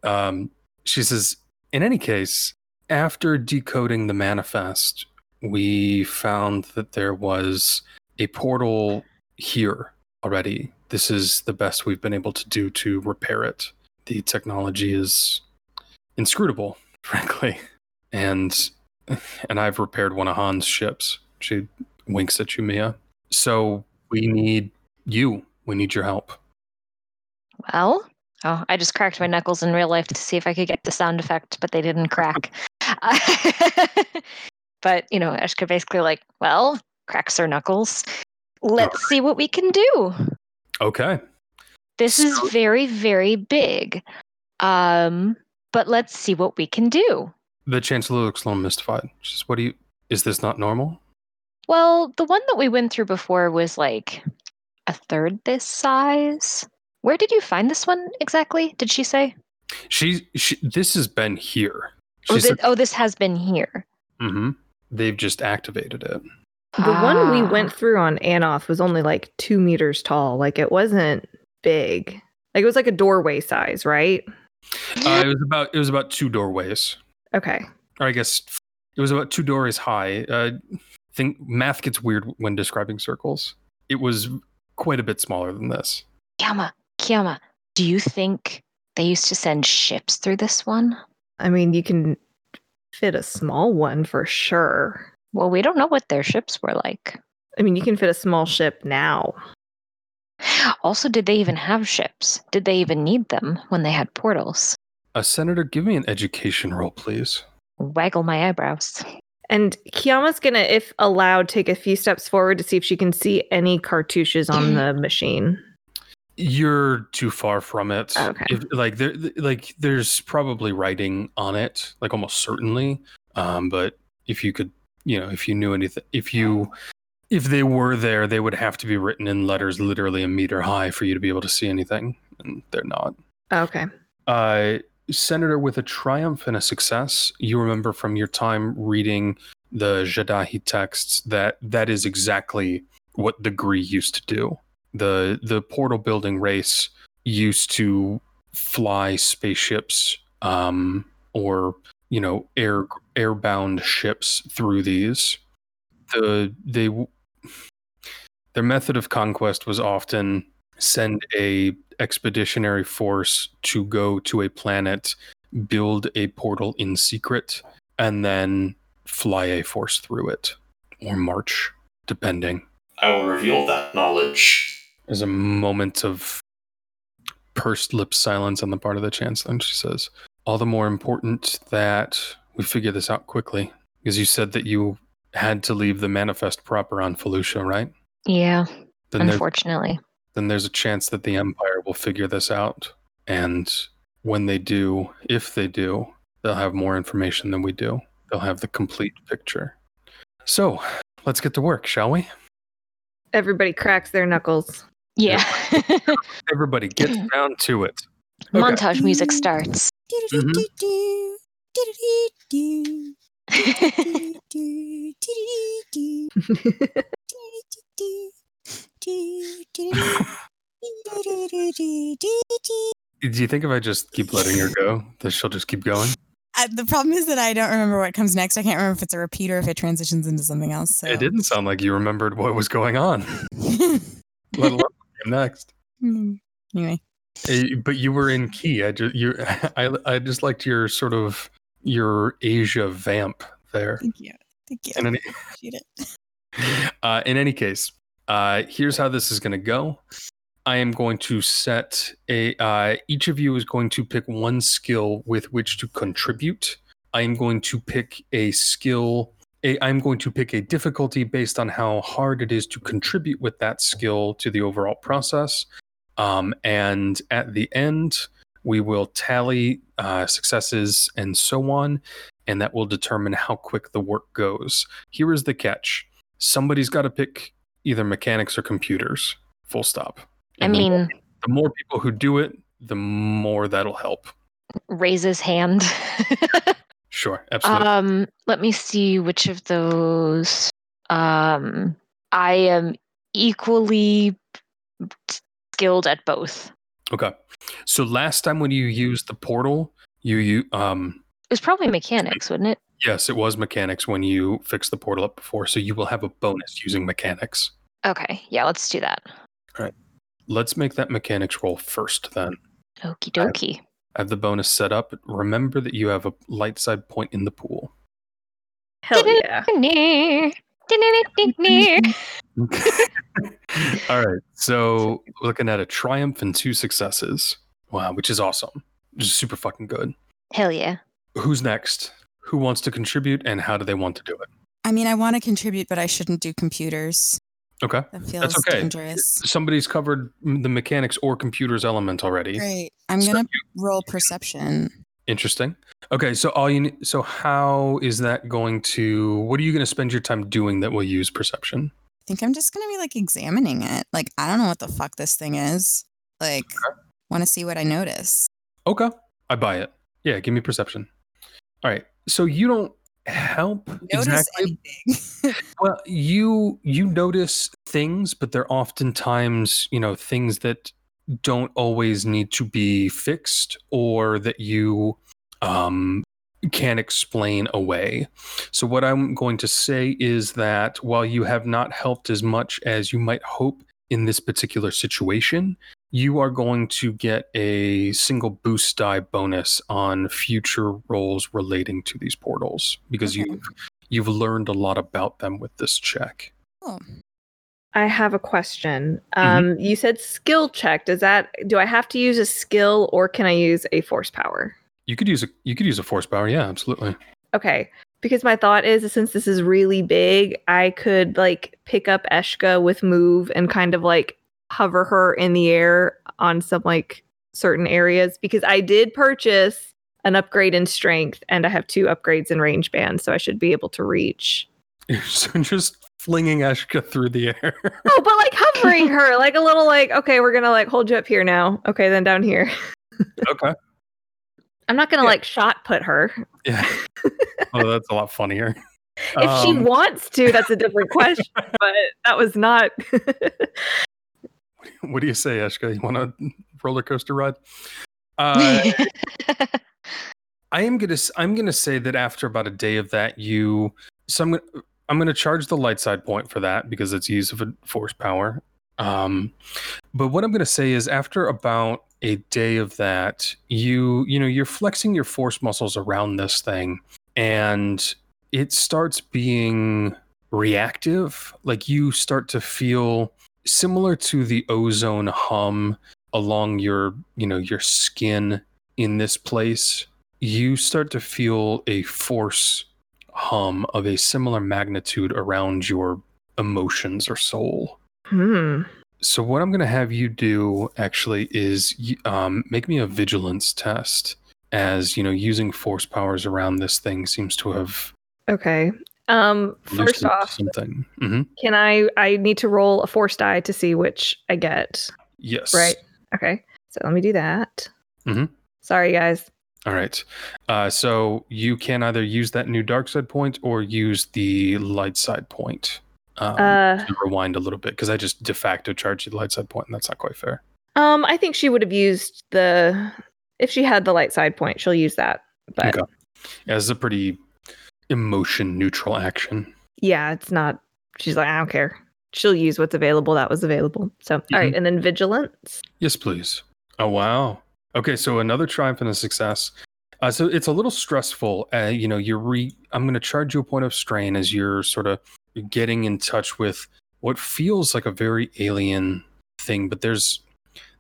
Um, she says, in any case, after decoding the manifest, we found that there was a portal here already. This is the best we've been able to do to repair it. The technology is inscrutable, frankly. And and I've repaired one of Han's ships. She winks at you, Mia. So we need you. We need your help. Well, oh, I just cracked my knuckles in real life to see if I could get the sound effect, but they didn't crack. but, you know, Eshka basically like, well, cracks her knuckles. Let's see what we can do. Okay. This is very, very big. Um, but let's see what we can do. The Chancellor looks a little mystified. She says, What do you is this not normal? Well, the one that we went through before was like a third this size. Where did you find this one exactly? Did she say? She, she this has been here. She Oh, said, oh this has been here. "Mhm. They've just activated it. The one we Ah. went through on Anoth was only like two meters tall. Like it wasn't big. Like it was like a doorway size, right? Uh, it was about it was about two doorways. Okay. Or I guess it was about two doorways high. Uh, think math gets weird when describing circles. It was quite a bit smaller than this. Kiama, Kiama, do you think they used to send ships through this one? I mean, you can fit a small one for sure. Well, we don't know what their ships were like. I mean, you can fit a small ship now. Also, did they even have ships? Did they even need them when they had portals? Uh, Senator, give me an education roll, please. Waggle my eyebrows. And Kiyama's gonna, if allowed, take a few steps forward to see if she can see any cartouches on the machine. You're too far from it. Okay. If, like there, like there's probably writing on it, like almost certainly. Um, but if you could, you know, if you knew anything, if you, if they were there, they would have to be written in letters literally a meter high for you to be able to see anything, and they're not. Okay. Uh, Senator, with a triumph and a success, you remember from your time reading the Jadahi texts that that is exactly what the Gree used to do. The the portal building race used to fly spaceships um, or you know air airbound ships through these. The they their method of conquest was often send a expeditionary force to go to a planet, build a portal in secret, and then fly a force through it or march, depending. I will reveal that knowledge. There's a moment of pursed lip silence on the part of the Chancellor, and she says, All the more important that we figure this out quickly, because you said that you had to leave the manifest proper on Felucia, right? Yeah, Then there's unfortunately. then there's a chance that the Empire will figure this out. And when they do, if they do, they'll have more information than we do. They'll have the complete picture. So let's get to work, shall we? Everybody cracks their knuckles. Yeah. Everybody gets down to it. Montage music starts. Do-do-do-do-do-do. Do you think if I just keep letting her go, that she'll just keep going? Uh, the problem is that I don't remember what comes next. I can't remember if it's a repeat or if it transitions into something else. So. It didn't sound like you remembered what was going on, let alone what came next. Hmm. anyway, But you were in key. I just you, I I just liked your sort of your Asia vamp there. thank you. Thank you. In any, Appreciate it. uh, in any case, uh, here's how this is going to go. I am going to set a. Uh, each of you is going to pick one skill with which to contribute. I am going to pick a skill. A, I'm going to pick a difficulty based on how hard it is to contribute with that skill to the overall process. Um, and at the end, we will tally uh, successes and so on, and that will determine how quick the work goes. Here is the catch somebody's got to pick either mechanics or computers, full stop. I And the more- mean, the more people who do it, the more that'll help. raise his hand. Sure, absolutely. um, let me see which of those. Um, I am equally skilled at both. okay. So last time when you used the portal, you you um It was probably mechanics, wouldn't it? yes, it was mechanics when you fixed the portal up before. So you will have a bonus using mechanics. Okay, yeah, let's do that. All right. Let's make that mechanics roll first then. Okie dokie. I have the bonus set up. Remember that you have a light side point in the pool. Hell yeah. All right. So looking at a triumph and two successes. Wow, which is awesome. Which is super fucking good. Hell yeah. Who's next? Who wants to contribute and how do they want to do it? I mean, I want to contribute, but I shouldn't do computers. Okay. That feels okay. dangerous. Somebody's covered the mechanics or computers element already. Great. I'm So gonna roll perception. Interesting. Okay, so all you ne- so how is that going to what are you going to spend your time doing that will use perception? I think I'm just gonna be like examining it. Like I don't know what the fuck this thing is. Like, want to see what I notice. Okay. I buy it. Yeah, give me perception. All right. So you don't help Notice exactly anything. Well, you you notice things, but they're oftentimes, you know, things that don't always need to be fixed or that you um can explain away. So what I'm going to say is that while you have not helped as much as you might hope in this particular situation, you are going to get a single boost die bonus on future rolls relating to these portals because Okay. you've you've learned a lot about them with this check. oh, I have a question. Um, you said skill check. Does that do I have to use a skill or can I use a force power? You could use a you could use a force power, yeah, absolutely. Okay. Because my thought is since this is really big, I could like pick up Eshka with move and kind of like hover her in the air on some like certain areas because I did purchase an upgrade in strength and I have two upgrades in range band, so I should be able to reach. so just flinging Ashka through the air. Oh, but like hovering her, like a little like, okay, we're gonna like hold you up here now. Okay, then down here. okay. I'm not gonna Yeah. like shot put her. Yeah. oh, that's a lot funnier. If she Um, wants to, that's a different question. but that was not what do you say, Ashka? You want a roller coaster ride? Uh, I am gonna I'm gonna say that after about a day of that, you so I'm gonna I'm gonna charge the light side point for that because it's use of a force power. Um, but what I'm gonna say is after about a day of that, you you know you're flexing your force muscles around this thing, and it starts being reactive. Like you start to feel similar to the ozone hum along your you know your skin in this place you start to feel a force hum of a similar magnitude around your emotions or soul. hmm. So what I'm going to have you do actually is um, make me a vigilance test, as you know, using force powers around this thing seems to have Okay. Um first off, something. hmm can I I need to roll a force die to see which I get. Yes. Right. Okay. So let me do that. Mhm. Sorry, guys. All right. Uh, so you can either use that new dark side point or use the light side point. Um, Uh, to rewind a little bit because I just de facto charged you the light side point, and that's not quite fair. um, I think she would have used the if she had the light side point, she'll use that. But Okay. Yeah, this is a pretty emotion neutral action. yeah, it's not. She's like, I don't care. She'll use what's available. That was available. So, all right, and then vigilance. Yes, please. Oh wow. Okay, so another triumph and a success. Uh, so it's a little stressful. Uh, you know, you're re. I'm going to charge you a point of strain as you're sort of getting in touch with what feels like a very alien thing, but there's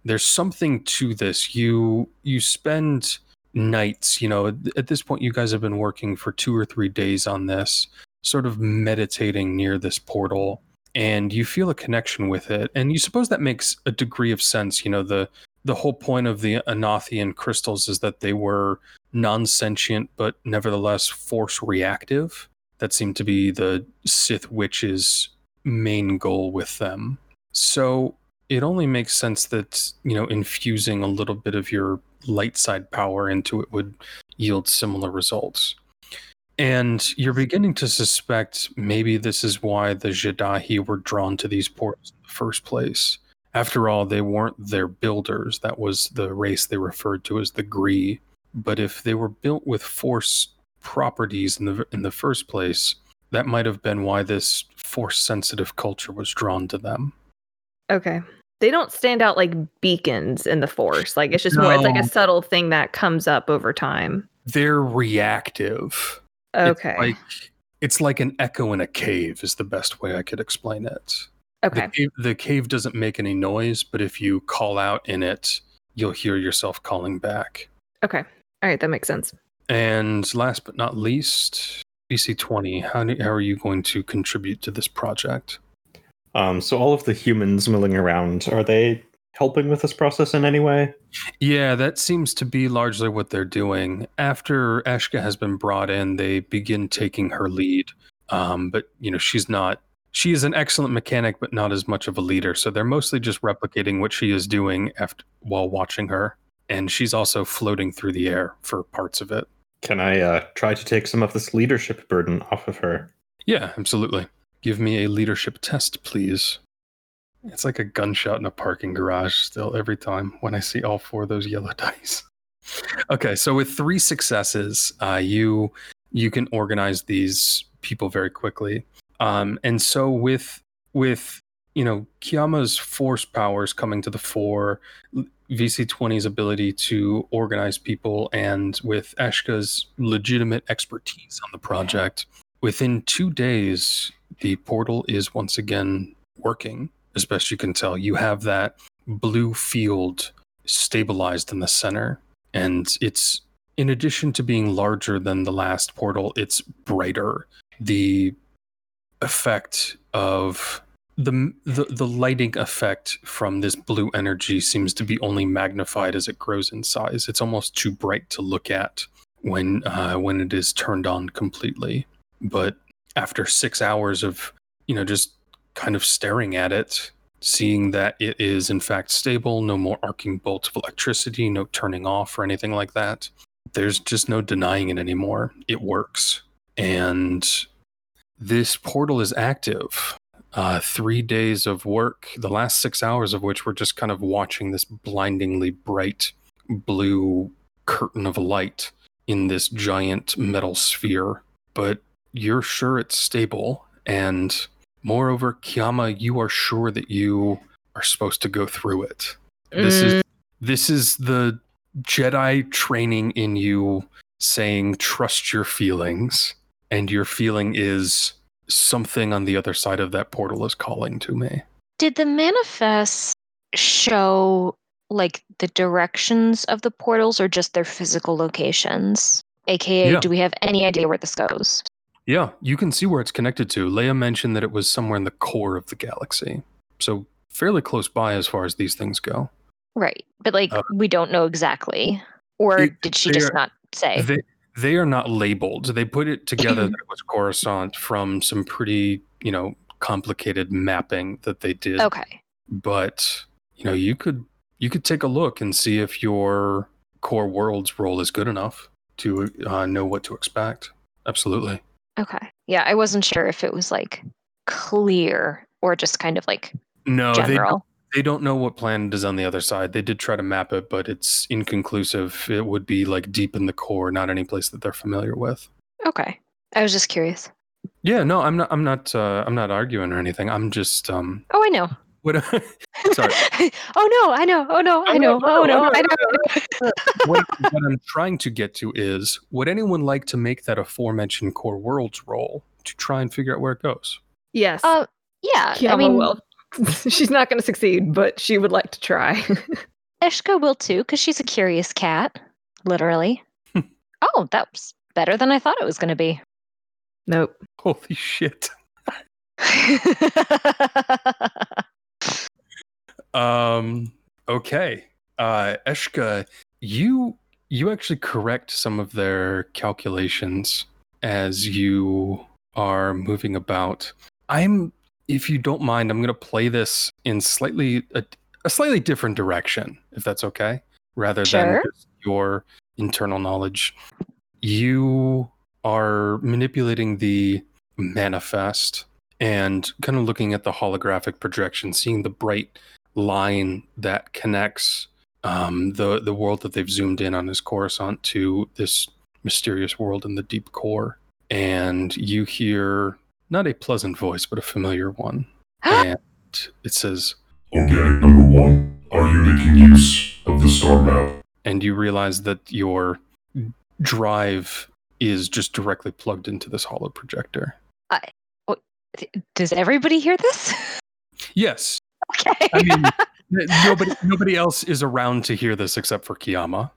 there's something to this. You you spend nights. You know, at- at this point, you guys have been working for two or three days on this, sort of meditating near this portal, and you feel a connection with it. And you suppose that makes a degree of sense. You know, the the whole point of the Anothian crystals is that they were non-sentient but nevertheless force reactive. That seemed to be the Sith witch's main goal with them. So it only makes sense that, you know, infusing a little bit of your light side power into it would yield similar results. And you're beginning to suspect maybe this is why the Jadahi were drawn to these ports in the first place. After all, they weren't their builders. That was the race they referred to as the Gree. But if they were built with force properties in the in the first place, that might have been why this force sensitive culture was drawn to them. Okay. They don't stand out like beacons in the force. Like it's just more it's like a subtle thing that comes up over time. They're reactive. It's Okay. like it's like an echo in a cave is the best way I could explain it. Okay. The cave, the cave doesn't make any noise, but if you call out in it, you'll hear yourself calling back. Okay. All right, that makes sense. And last but not least, BC20, how, do, how are you going to contribute to this project? Um, so all of the humans milling around, are they helping with this process in any way? Yeah, that seems to be largely what they're doing. After Eshka has been brought in, they begin taking her lead. Um, but, you know, she's not, she is an excellent mechanic, but not as much of a leader. So they're mostly just replicating what she is doing after, while watching her. And she's also floating through the air for parts of it. Can I uh, try to take some of this leadership burden off of her? Yeah, absolutely. Give me a leadership test, please. It's like a gunshot in a parking garage still every time when I see all four of those yellow dice. Okay, so with three successes, uh, you you can organize these people very quickly. Um, and so with with you know Kiyama's force powers coming to the fore, VC20's ability to organize people, and with Eshka's legitimate expertise on the project, within two days, the portal is once again working. As best you can tell, you have that blue field stabilized in the center, and it's in addition to being larger than the last portal, it's brighter. The effect of the, the the lighting effect from this blue energy seems to be only magnified as it grows in size. It's almost too bright to look at when uh, when it is turned on completely. But after six hours of you know just kind of staring at it, seeing that it is in fact stable, no more arcing bolts of electricity, no turning off or anything like that. There's just no denying it anymore. It works, and this portal is active uh, three days of work, the last six hours of which we're just kind of watching this blindingly bright blue curtain of light in this giant metal sphere. But you're sure it's stable. And moreover, Kiama, you are sure that you are supposed to go through it. This is this is the Jedi training in you saying trust your feelings. And your feeling is something on the other side of that portal is calling to me. Did the manifest show like the directions of the portals or just their physical locations? AKA, Yeah. do we have any idea where this goes? Yeah, you can see where it's connected to. Leia mentioned that it was somewhere in the core of the galaxy. So fairly close by as far as these things go. Right. But like Uh, we don't know exactly. Or It- did she just are- not say? They they are not labeled. They put it together that it was Coruscant from some pretty, you know, complicated mapping that they did. okay. But, you know, you could you could take a look and see if your core worlds roll is good enough to uh, know what to expect. Absolutely. Okay. Yeah, I wasn't sure if it was like clear or just kind of like No, they general. They don't know what planet is on the other side. They did try to map it, but it's inconclusive. It would be like deep in the core, not any place that they're familiar with. Okay. I was just curious. Yeah, no, I'm not. I'm not. Uh, I'm not arguing or anything. I'm just. Um, Oh, I know. what? Sorry. oh no, I know. Oh no, I Oh, know. Oh no, no, no, I know. what, what I'm trying to get to is would anyone like to make that aforementioned core worlds roll to try and figure out where it goes? Yes. Uh, yeah. Kiama I mean, will. She's not going to succeed, but she would like to try. Eshka will too, because she's a curious cat, literally. oh, that was better than I thought it was going to be. nope. Holy shit. Um. Okay. Uh, Eshka, you you actually correct some of their calculations as you are moving about. I'm, if you don't mind, I'm going to play this in slightly a, a slightly different direction, if that's okay, rather Sure. than your internal knowledge. You are manipulating the manifest and kind of looking at the holographic projection, seeing the bright line that connects um, the the world that they've zoomed in on as Coruscant to this mysterious world in the deep core. And you hear not a pleasant voice, but a familiar one. and it says, Organic number one, are you making use of the star map? and you realize that your drive is just directly plugged into this holo projector. Oh, does everybody hear this? Yes, okay. I mean nobody nobody else is around to hear this except for Kiyama.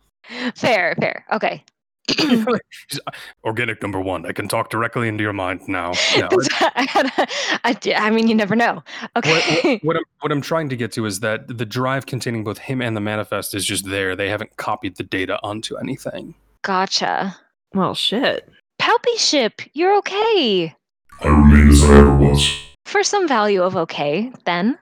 fair, fair. Okay. She's, Organic number one. I can talk directly into your mind now. No, it- I, gotta- I, d- I mean, you never know. what, Okay. what, what I'm what I'm trying to get to is that the drive containing both him and the manifest is just there. They haven't copied the data onto anything. gotcha. Well, shit. Palpy ship, you're okay. I remain as I ever was. For some value of okay, then.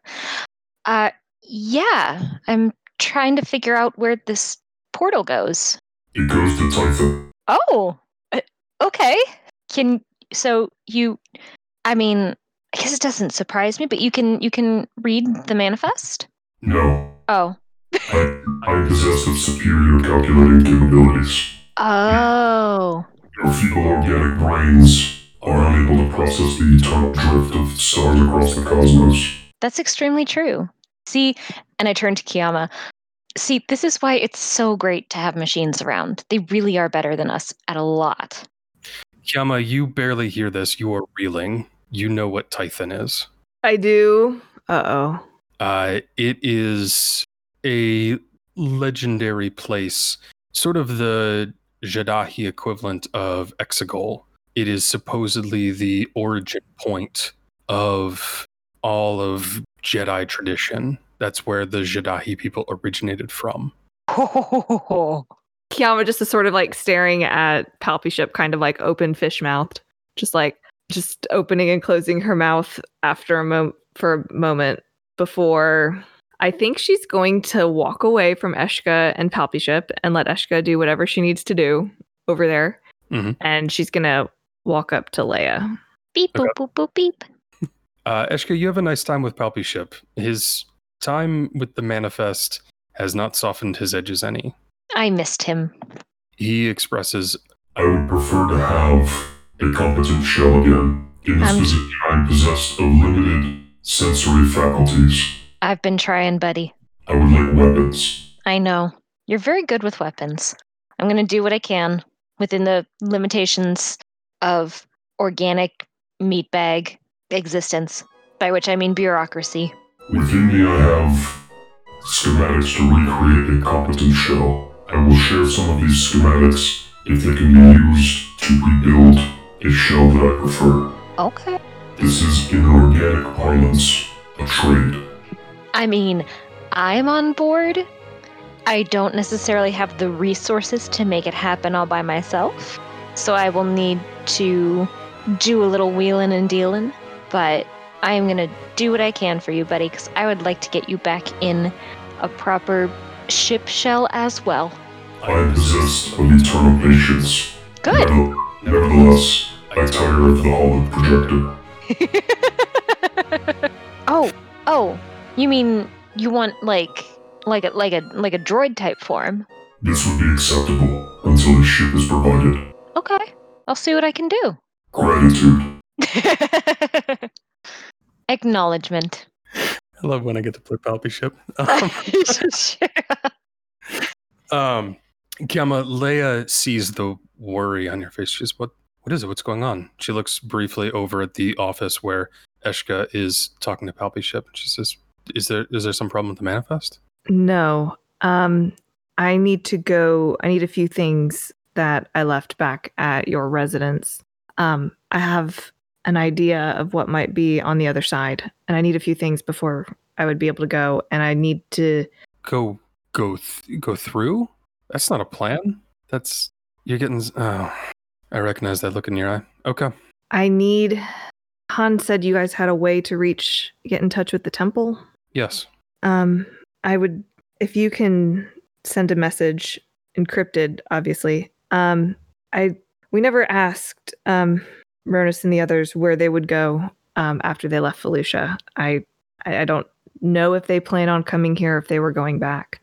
Uh, yeah, I'm trying to figure out where this portal goes. It goes to Tython. Oh, uh, okay. Can so you? I mean, I guess it doesn't surprise me, but you can you can read the manifest. No, Oh, I, I am possessed of superior calculating capabilities. oh, Your feeble organic brains are unable to process the eternal drift of stars across the cosmos. that's extremely true. See, and I turn to Kiyama. See, this is why it's so great to have machines around. They really are better than us at a lot. Kiyama, you barely hear this. You are reeling. You know what Tython is. I do. Uh oh. Uh, it is a legendary place, sort of the Jadahi equivalent of Exegol. It is supposedly the origin point of all of Jedi tradition. That's where the Jadahi people originated from. Kiyama just is sort of like staring at Palpy Ship, kind of like open fish mouthed, just like just opening and closing her mouth after a mo- for a moment before. I think she's going to walk away from Eshka and Palpy Ship and let Eshka do whatever she needs to do over there, Mhm. and she's gonna walk up to Leia. beep Okay. boop boop boop beep. Uh, Eshka, you have a nice time with Palpy Ship. His time with the Manifest has not softened his edges any. I missed him. He expresses I would prefer to have a competent shell again. In this I'm- position, I'm possessed of limited sensory faculties. I've been trying, buddy. I would like weapons. I know. You're very good with weapons. I'm going to do what I can within the limitations of organic meatbag existence, by which I mean bureaucracy. Within me, I have schematics to recreate a competent shell. I will share some of these schematics if they can be used to rebuild a shell that I prefer. Okay. This is in organic parlance, a trade. I mean, I'm on board. I don't necessarily have the resources to make it happen all by myself, so I will need to do a little wheeling and dealing. But I am gonna do what I can for you, buddy, because I would like to get you back in a proper ship shell as well. I am possessed of eternal patience. Good. Never- Nevertheless, I tire of the holo projector. oh, oh, you mean you want like like a like a like a droid type form? This would be acceptable until a ship is provided. Okay, I'll see what I can do. Gratitude. Acknowledgement. I love when I get to play Palpy Ship. Um, um, Kiama, Leia sees the worry on your face. She says, "What? What is it? What's going on?" She looks briefly over at the office where Eshka is talking to Palpy Ship. She says, "Is there is there some problem with the manifest?" No. Um, I need to go. I need a few things that I left back at your residence. Um, I have an idea of what might be on the other side, and I need a few things before I would be able to go. And I need to. Go go th- go through. That's not a plan. That's you're getting. Oh, I recognize that look in your eye. Okay. I need. Han said you guys had a way to reach, get in touch with the temple. Yes. Um, I would, if you can send a message encrypted, obviously. Um, I we never asked um Ronus and the others where they would go um after they left Felucia. I I I don't know if they plan on coming here if they were going back.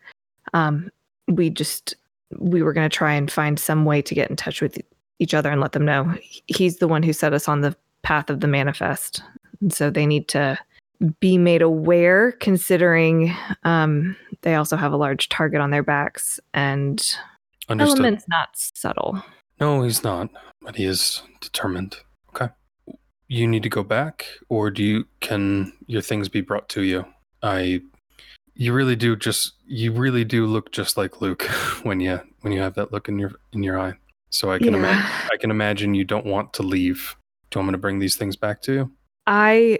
Um, we just we were going to try and find some way to get in touch with each other and let them know he's the one who set us on the path of the manifest, and so they need to be made aware considering um, they also have a large target on their backs and Understood. element's not subtle No, he's not, but he is determined. You need to go back, or do you can your things be brought to you? I you really do just you really do look just like Luke when you when you have that look in your in your eye. So I can imagine Yeah. I can imagine you don't want to leave. Do you want me to bring these things back to you? i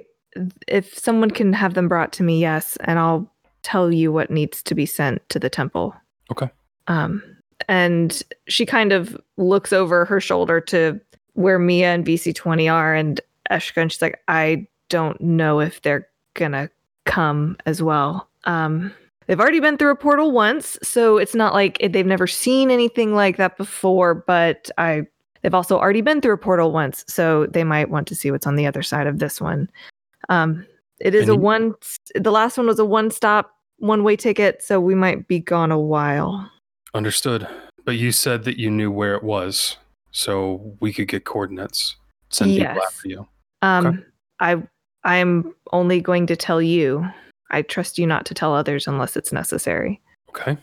if someone can have them brought to me yes and i'll tell you what needs to be sent to the temple Okay. um and she kind of looks over her shoulder to where mia and bc20 are and eshka and she's like i don't know if they're gonna come as well um they've already been through a portal once so it's not like they've never seen anything like that before but i they've also already been through a portal once so they might want to see what's on the other side of this one um it is a one the last one was a one stop one way ticket so we might be gone a while Understood. But you said that you knew where it was, so we could get coordinates. Send people Yes. after you. Um Okay. i i'm only going to tell you i trust you not to tell others unless it's necessary Okay.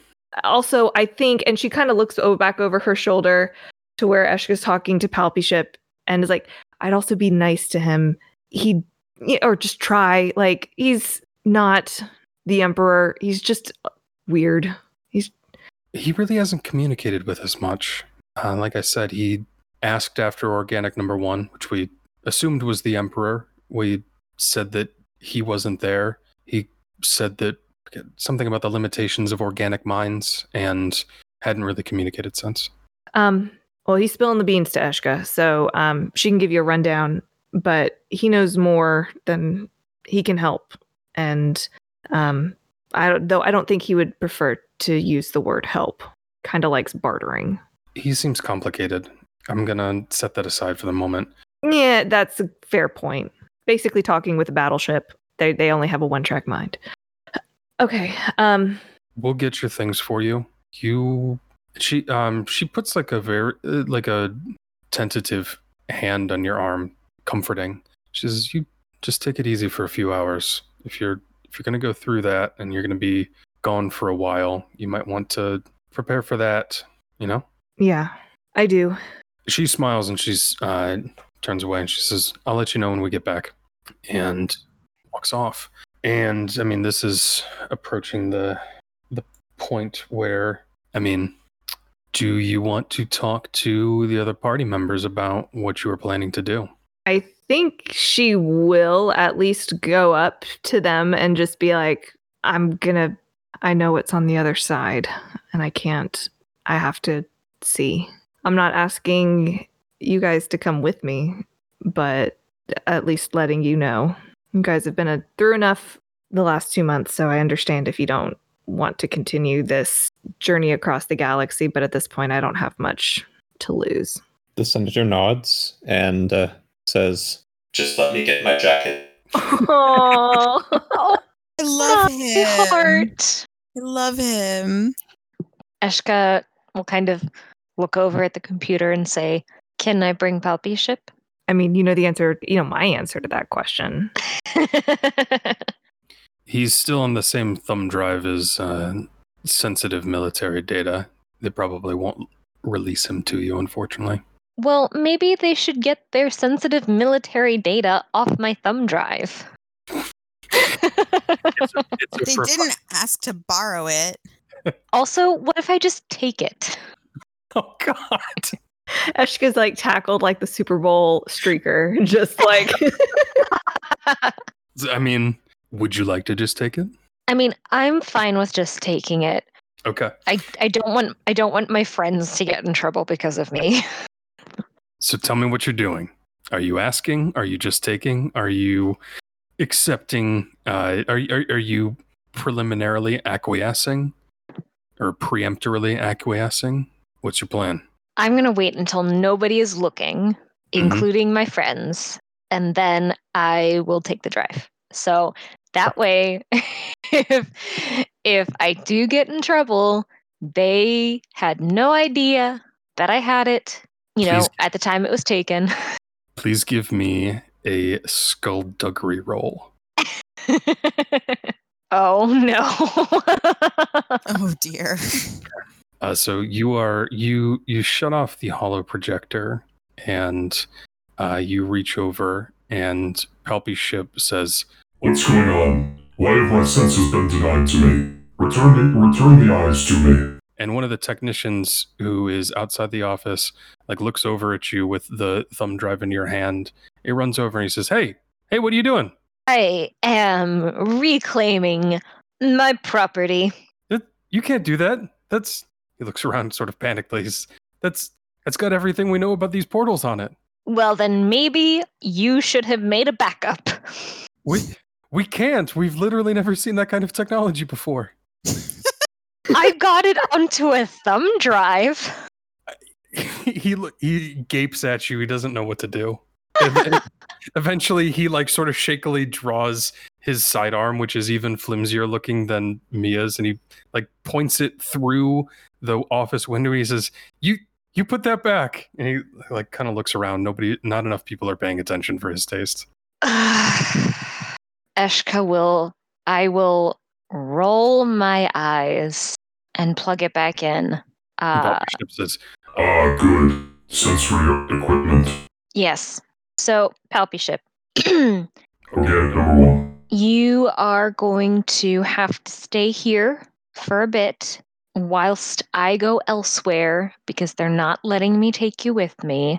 also i think and she kind of looks o- back over her shoulder to where eshka's talking to palpy ship and is like i'd also be nice to him he yeah, or just try like he's not the emperor he's just weird He's. he really hasn't communicated with us much. Uh, like I said, he asked after organic number one, which we assumed was the Emperor. We said that he wasn't there. He said that something about the limitations of organic minds and hadn't really communicated since. um well he's spilling the beans to eshka so um she can give you a rundown but he knows more than he can help and um i don't though i don't think he would prefer to use the word help kind of likes bartering He seems complicated. I'm going to set that aside for the moment. Yeah, that's a fair point. Basically talking with a battleship. They they only have a one track mind. Okay. Um We'll get your things for you. You she um she puts like a very uh, like a tentative hand on your arm, comforting. She says, "You just take it easy for a few hours. If you're if you're going to go through that and you're going to be gone for a while, you might want to prepare for that, you know?" yeah, I do. She smiles and she's uh turns away and she says, "I'll let you know when we get back." And walks off. And I mean, this is approaching the the point where I mean, do you want to talk to the other party members about what you were planning to do? I think she will at least go up to them and just be like, I'm gonna I know what's on the other side and I can't I have to see. I'm not asking you guys to come with me, but at least letting you know. You guys have been a, through enough the last two months, so I understand if you don't want to continue this journey across the galaxy, but at this point, I don't have much to lose. The senator nods and uh, says, Just let me get my jacket. Oh, I love my him. heart. I love him. Eshka will kind of look over at the computer and say, Can I bring Palpy ship? I mean, you know the answer. You know my answer to that question. He's still on the same thumb drive as uh, sensitive military data. They probably won't release him to you, unfortunately. well, maybe they should get their sensitive military data off my thumb drive. It's a, it's a They didn't ask to borrow it. also, what if I just take it? Oh God! Eshka's like tackled like the Super Bowl streaker, just like I mean, would you like to just take it? I mean, I'm fine with just taking it. Okay. I, I don't want I don't want my friends to get in trouble because of me. So tell me what you're doing. Are you asking? Are you just taking? Are you accepting? Uh, are, are are you preliminarily acquiescing, or preemptorily acquiescing? What's your plan? I'm gonna wait until nobody is looking, Mhm. including my friends, and then I will take the drive. So that way, if if I do get in trouble, they had no idea that I had it. You know, at the time it was taken. Please give me a skullduggery roll. oh no. Oh dear. Uh, so you are you you shut off the holo projector and uh, you reach over and Palpy ship says, What's going on? Why have my senses been denied to me? Return the, return the eyes to me. and one of the technicians who is outside the office like looks over at you with the thumb drive in your hand. He runs over and he says, "Hey, hey, what are you doing? I am reclaiming my property. You can't do that. That's." He looks around, sort of panically. He's, that's that's got everything we know about these portals on it. Well, then maybe you should have made a backup. We we can't. We've literally never seen that kind of technology before. I got it onto a thumb drive. he he gapes at you. He doesn't know what to do. Eventually, he like sort of shakily draws his sidearm, which is even flimsier looking than Mia's, and he like points it through the office window. He says, "You you put that back." And he like kind of looks around. Nobody, not enough people are paying attention for his taste. Eshka will. I will roll my eyes and plug it back in. Uh, says, Ah, good. Sensory equipment. yes. So, Palpy ship. Okay, number one. you are going to have to stay here for a bit whilst I go elsewhere because they're not letting me take you with me.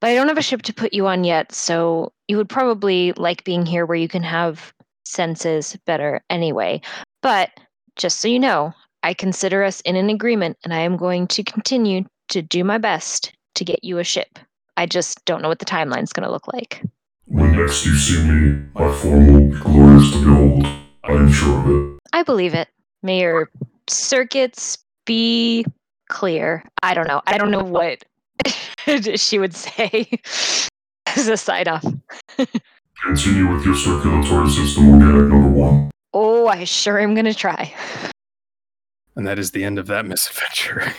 But I don't have a ship to put you on yet, so you would probably like being here where you can have senses better anyway. But just so you know, I consider us in an agreement and I am going to continue to do my best to get you a ship. I just don't know what the timeline's going to look like. When next you see me, my formal, glorious to behold, I am sure of it. I believe it. May your circuits be clear. I don't know. I don't know what she would say as a sign off. Continue with your circulatory system organic number one. Oh, I sure am going to try. and that is the end of that misadventure.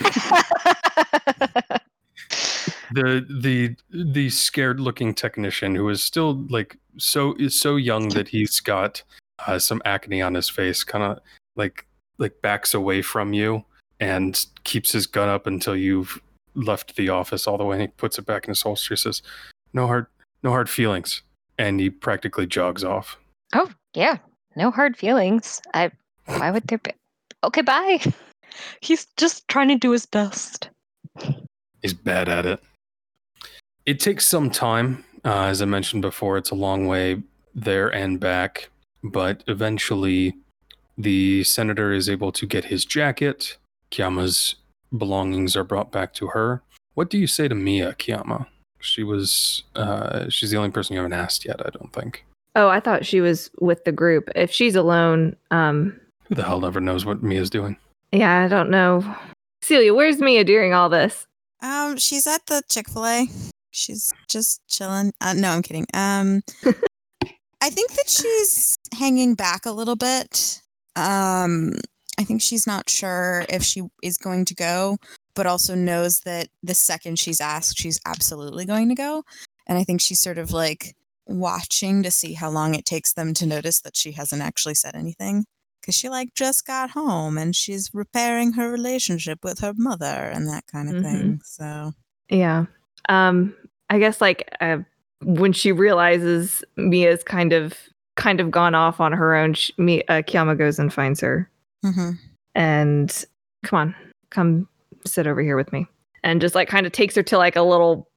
the the the scared looking technician who is still like so is so young that he's got uh, some acne on his face kind of like like backs away from you and keeps his gun up until you've left the office all the way and he puts it back in his holster he says no hard no hard feelings and he practically jogs off oh, yeah. No hard feelings. I why would there be Okay, bye. He's just trying to do his best. He's bad at it. It takes some time. Uh, as I mentioned before, it's a long way there and back, but eventually the senator is able to get his jacket. Kiama's belongings are brought back to her. What do you say to Mia, Kiama? She was, uh, she's the only person you haven't asked yet, I don't think. Oh, I thought she was with the group. If she's alone, um, Who the hell ever knows what Mia's doing? Yeah, I don't know. Celia, where's Mia during all this? Um, she's at the Chick Fil A. She's just chilling. Uh, no, I'm kidding. Um, I think that she's hanging back a little bit. Um, I think she's not sure if she is going to go, but also knows that the second she's asked, she's absolutely going to go. And I think she's sort of like watching to see how long it takes them to notice that she hasn't actually said anything because she like just got home and she's repairing her relationship with her mother and that kind of Mhm. thing. So Yeah. Um, I guess like uh, when she realizes Mia's kind of kind of gone off on her own, she, Mi- uh, Kiyama goes and finds her mhm. and come on, come sit over here with me, and just like kind of takes her to like a little,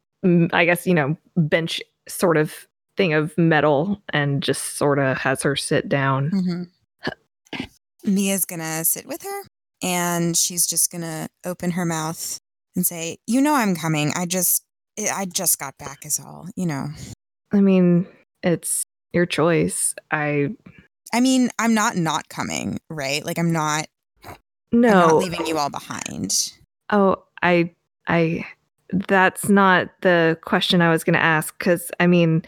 I guess you know, bench sort of thing of metal, and just sort of has her sit down. Mhm. Mia's gonna sit with her and she's just gonna open her mouth and say, "You know I'm coming. I just I I just got back is all, you know." I mean, it's your choice. I I mean, I'm not not coming, right? Like I'm not I'm no. not leaving you all behind. Oh, I, I, that's not the question I was going to ask because I mean,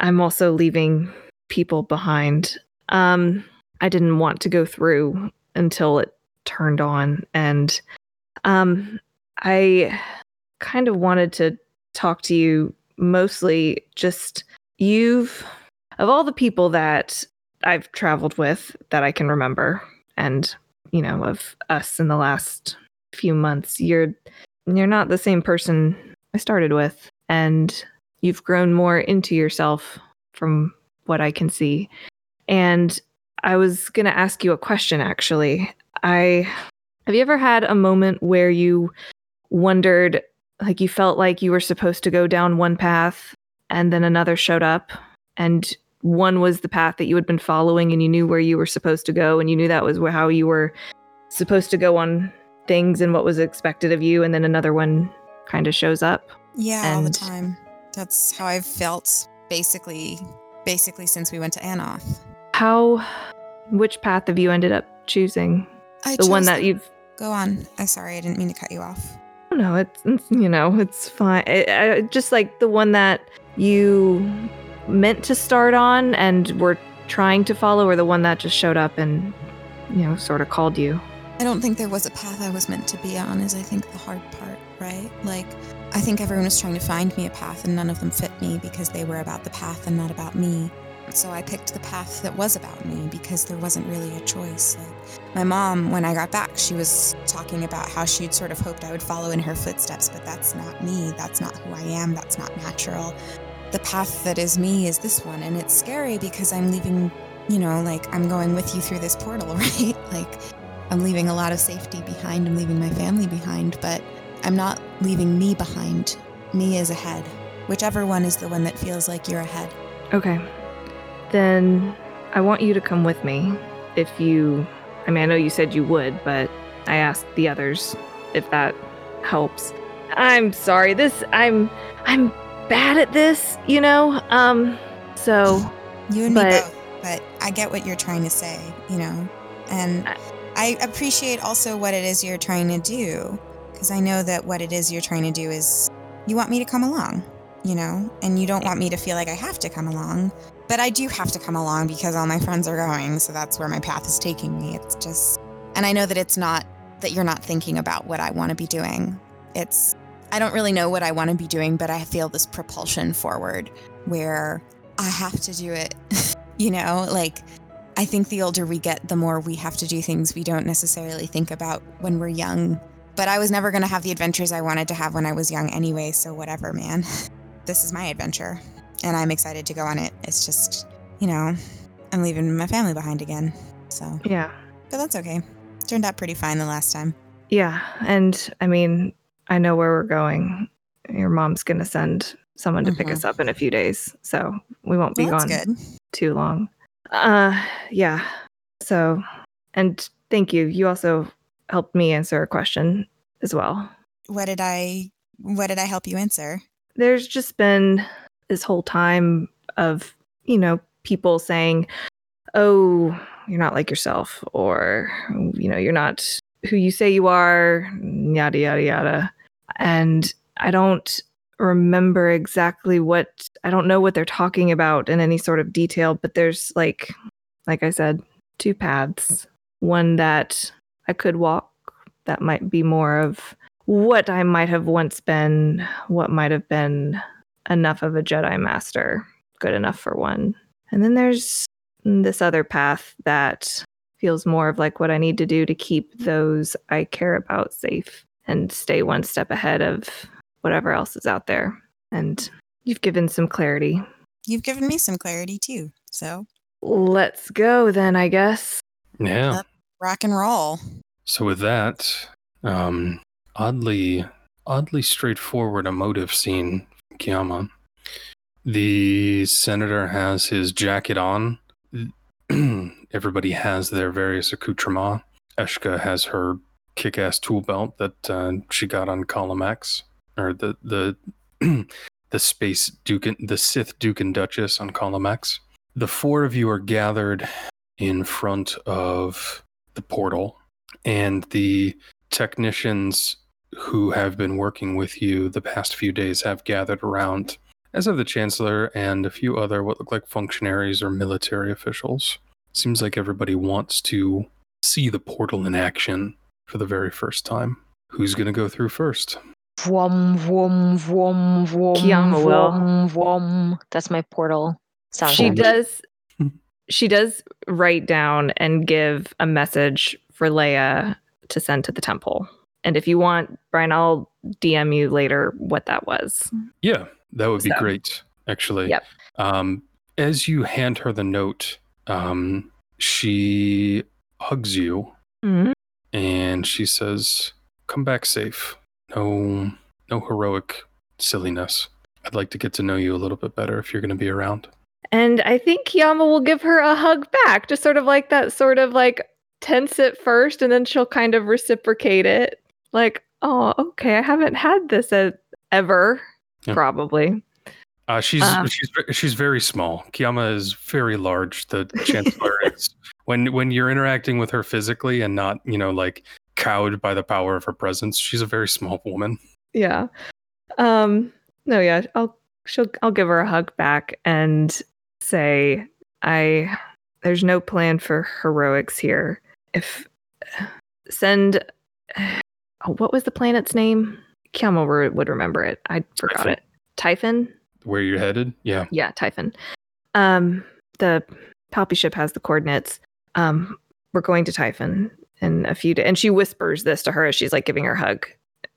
I'm also leaving people behind. Um, I didn't want to go through until it turned on, and um, I kind of wanted to talk to you mostly just you've of all the people that I've traveled with that I can remember, and you know, of us in the last few months you're you're not the same person i started with. And you've grown more into yourself from what i can see. And i was going to ask you a question actually. I have you ever had a moment where you wondered like you felt like you were supposed to go down one path and then another showed up and one was the path that you had been following and you knew where you were supposed to go and you knew that was how you were supposed to go on things and what was expected of you and then another one kind of shows up Yeah, all the time. That's how I've felt basically basically since we went to Anoth. how which path have you ended up choosing I the one that you've Go on. I'm sorry, I didn't mean to cut you off. no it's, it's you know it's fine I, I, just like the one that you meant to start on and were trying to follow or the one that just showed up and you know sort of called you I don't think there was a path I was meant to be on, is I think the hard part, right? Like, I think everyone was trying to find me a path and none of them fit me because they were about the path and not about me. So I picked the path that was about me because there wasn't really a choice. Like, my mom, when I got back, she was talking about how she'd sort of hoped I would follow in her footsteps, but that's not me. That's not who I am. That's not natural. The path that is me is this one. And it's scary because I'm leaving, you know, like I'm going with you through this portal, right? Like, I'm leaving a lot of safety behind. I'm leaving my family behind, but I'm not leaving me behind. Me is ahead. Whichever one is the one that feels like you're ahead. Okay. Then I want you to come with me. If you, I mean, I know you said you would, but I asked the others if that helps. I'm sorry. This, I'm, I'm bad at this, you know? Um, so, You and me But- both. But I get what you're trying to say, you know? And I- I appreciate also what it is you're trying to do. Because I know that what it is you're trying to do is you want me to come along, you know? And you don't want me to feel like I have to come along. But I do have to come along because all my friends are going. So that's where my path is taking me. It's just, and I know that it's not that you're not thinking about what I want to be doing. It's, I don't really know what I want to be doing, but I feel this propulsion forward where I have to do it. you know, like I think the older we get, the more we have to do things we don't necessarily think about when we're young. But I was never going to have the adventures I wanted to have when I was young anyway, so whatever, man. This is my adventure, and I'm excited to go on it. It's just, you know, I'm leaving my family behind again. So, yeah. but that's okay. Turned out pretty fine the last time. Yeah. And I mean, I know where we're going. Your mom's going to send someone to pick Mhm. us up in a few days. So we won't be Well, gone good. too long. Uh, yeah. So, and thank you. You also helped me answer a question as well. What did I what did I help you answer? There's just been this whole time of, you know, people saying, oh, you're not like yourself, or, you know, you're not who you say you are, yada, yada, yada. And I don't remember exactly what, I don't know what they're talking about in any sort of detail, but there's like, like I said, two paths. One that I could walk that might be more of what I might have once been, what might have been enough of a Jedi Master, good enough for one. And then there's this other path that feels more of like what I need to do to keep those I care about safe and stay one step ahead of whatever else is out there. And you've given some clarity. You've given me some clarity too. So Let's go then, I guess. Yeah. Yep. rock and roll. So with that, um, oddly, oddly straightforward emotive scene, from Kiyama. The senator has his jacket on. Everybody has their various accoutrements. Eshka has her kick-ass tool belt that uh, she got on Column X, or the the the space Duke, the Sith Duke and Duchess on Column X. The four of you are gathered in front of the portal, and the technicians who have been working with you the past few days have gathered around, as have the Chancellor and a few other what look like functionaries or military officials. Seems like everybody wants to see the portal in action for the very first time. Who's going to go through first? Vroom, vroom, vroom, vroom, Kiama will. vroom, vroom. That's my portal sound. She effect. does she does write down and give a message for Leia to send to the temple. And if you want, Brian, I'll DM you later what that was. Yeah, that would be So- great, actually. Yep. Um, as you hand her the note, um, she hugs you Mhm. And she says, "Come back safe. No, no heroic silliness. I'd like to get to know you a little bit better if you're going to be around." And I think Kiyama will give her a hug back, just sort of like that sort of like tense it first and then she'll kind of reciprocate it. Like, oh, okay, I haven't had this e- ever, Yeah. probably. Uh, she's Um, she's she's very small. Kiyama is very large. The chancellor is when when you're interacting with her physically and not you know like cowed by the power of her presence. She's a very small woman. Yeah. Um no, yeah, I'll she'll I'll give her a hug back and say I there's no plan for heroics here. If send oh, what was the planet's name? Kiama would remember it. I forgot Tython. it. Tython? Where you're headed? Yeah. Yeah, Tython. Um the Palpy ship has the coordinates. Um we're going to Tython in a few days. And she whispers this to her as she's like giving her hug.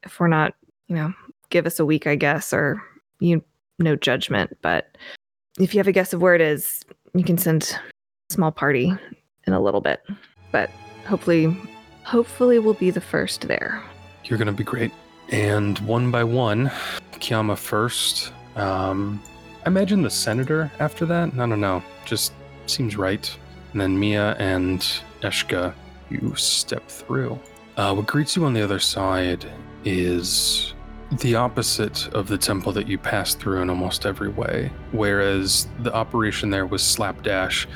If we're not, you know, give us a week, I guess, or you no judgment. But if you have a guess of where it is, you can send a small party in a little bit. But hopefully, hopefully we'll be the first there. You're gonna be great. And one by one, Kiyama first. Um, I imagine the senator after that. I don't know. Just seems right. And then Mia and Eshka, you step through. Uh, what greets you on the other side is the opposite of the temple that you passed through in almost every way. Whereas the operation there was slapdash,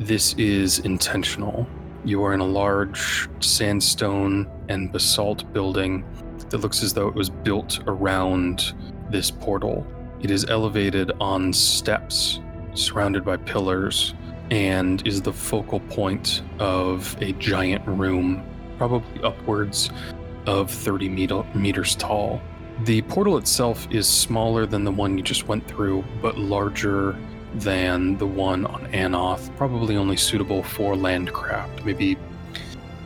this is intentional. You are in a large sandstone and basalt building that looks as though it was built around this portal. It is elevated on steps, surrounded by pillars, and is the focal point of a giant room, probably upwards of 30 meter- meters tall. The portal itself is smaller than the one you just went through, but larger than the one on Anoth, probably only suitable for landcraft, maybe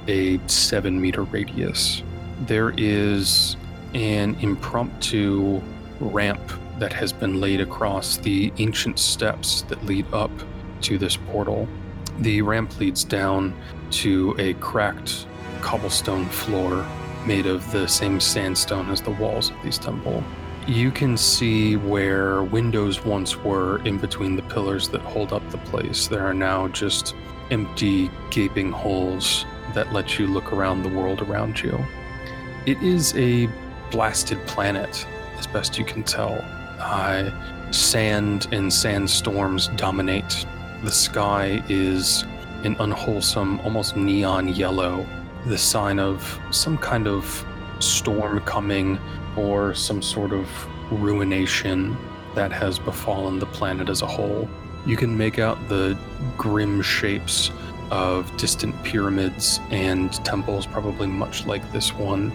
a seven meter radius. There is an impromptu ramp that has been laid across the ancient steps that lead up to this portal. The ramp leads down to a cracked cobblestone floor made of the same sandstone as the walls of these temple. You can see where windows once were in between the pillars that hold up the place. There are now just empty, gaping holes that let you look around the world around you. It is a blasted planet, as best you can tell. Uh, sand and sandstorms dominate. The sky is an unwholesome, almost neon yellow, the sign of some kind of storm coming or some sort of ruination that has befallen the planet as a whole. You can make out the grim shapes of distant pyramids and temples, probably much like this one,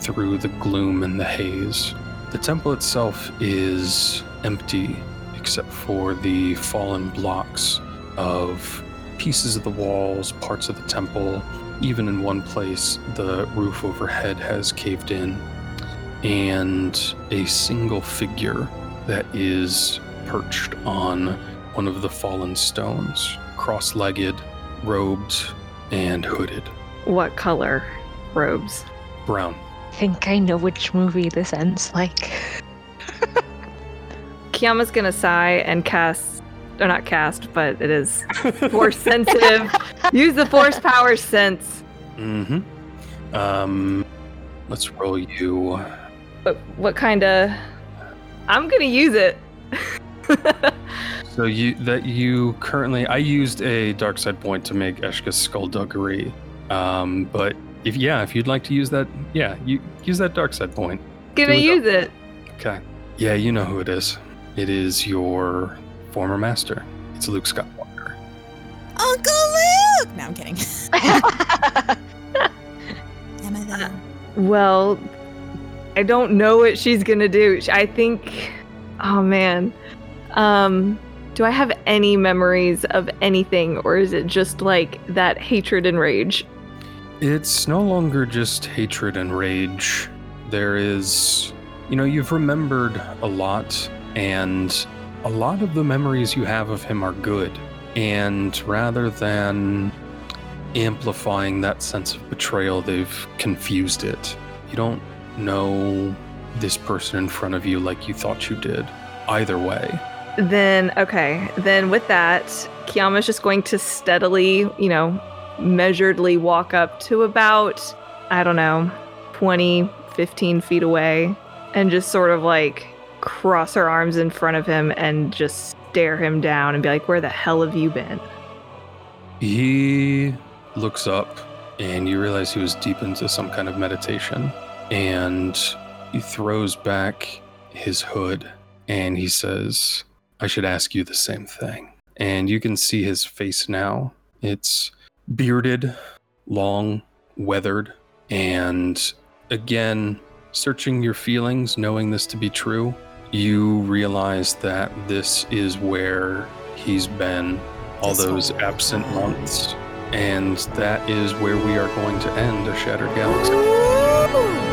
through the gloom and the haze. The temple itself is empty except for the fallen blocks of pieces of the walls, parts of the temple. Even in one place, the roof overhead has caved in, and a single figure that is perched on one of the fallen stones, cross legged, robed, and hooded. What color robes? Brown. I think I know which movie this ends like. Kiyama's gonna sigh and cast, or not cast, but it is force sensitive. Use the force power sense. Mm hmm. Um, let's roll you. But what kind of? I'm gonna use it. So you that you currently I used a dark side point to make Eshka's skullduggery. Um, but if yeah, if you'd like to use that, yeah, you use that dark side point. gonna Do it use it. Okay. Yeah, you know who it is. It is your former master. It's Luke Skywalker. Uncle Luke! No, I'm kidding. Am I though? Well, I don't know what she's gonna do. I think, oh man, um, do I have any memories of anything, or is it just like that hatred and rage? It's no longer just hatred and rage. There is, you know, you've remembered a lot, and a lot of the memories you have of him are good. And rather than amplifying that sense of betrayal, they've confused it. You don't know this person in front of you like you thought you did. Either way. Then okay, then with that, Kiyama's just going to steadily, you know, measuredly walk up to about, I don't know, 20, 15 feet away, and just sort of like cross her arms in front of him and just stare him down and be like, Where the hell have you been? He looks up and you realize he was deep into some kind of meditation. And he throws back his hood and he says, I should ask you the same thing. And you can see his face now. It's bearded, long, weathered, and again, searching your feelings, knowing this to be true, you realize that this is where he's been all This those absent months. And that is where we are going to end a Shattered Galaxy. Hello?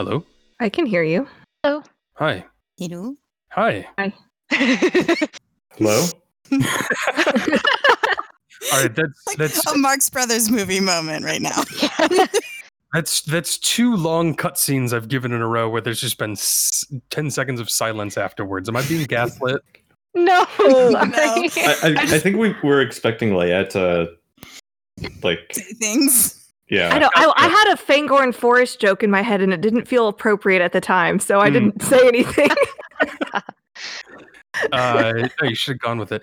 Hello? I can hear you. Hello. Hi. You know? Hi. Hello? All right, that's Like that's a Marx Brothers movie moment right now. that's that's two long cutscenes I've given in a row where there's just been s- 10 seconds of silence afterwards. Am I being gaslit? No, No. I, I, I think we were expecting Leia to, like, Say things. Yeah. I know. I, I had a Fangorn Forest joke in my head, and it didn't feel appropriate at the time, so I Hmm. didn't say anything. Uh, no, you should have gone with it.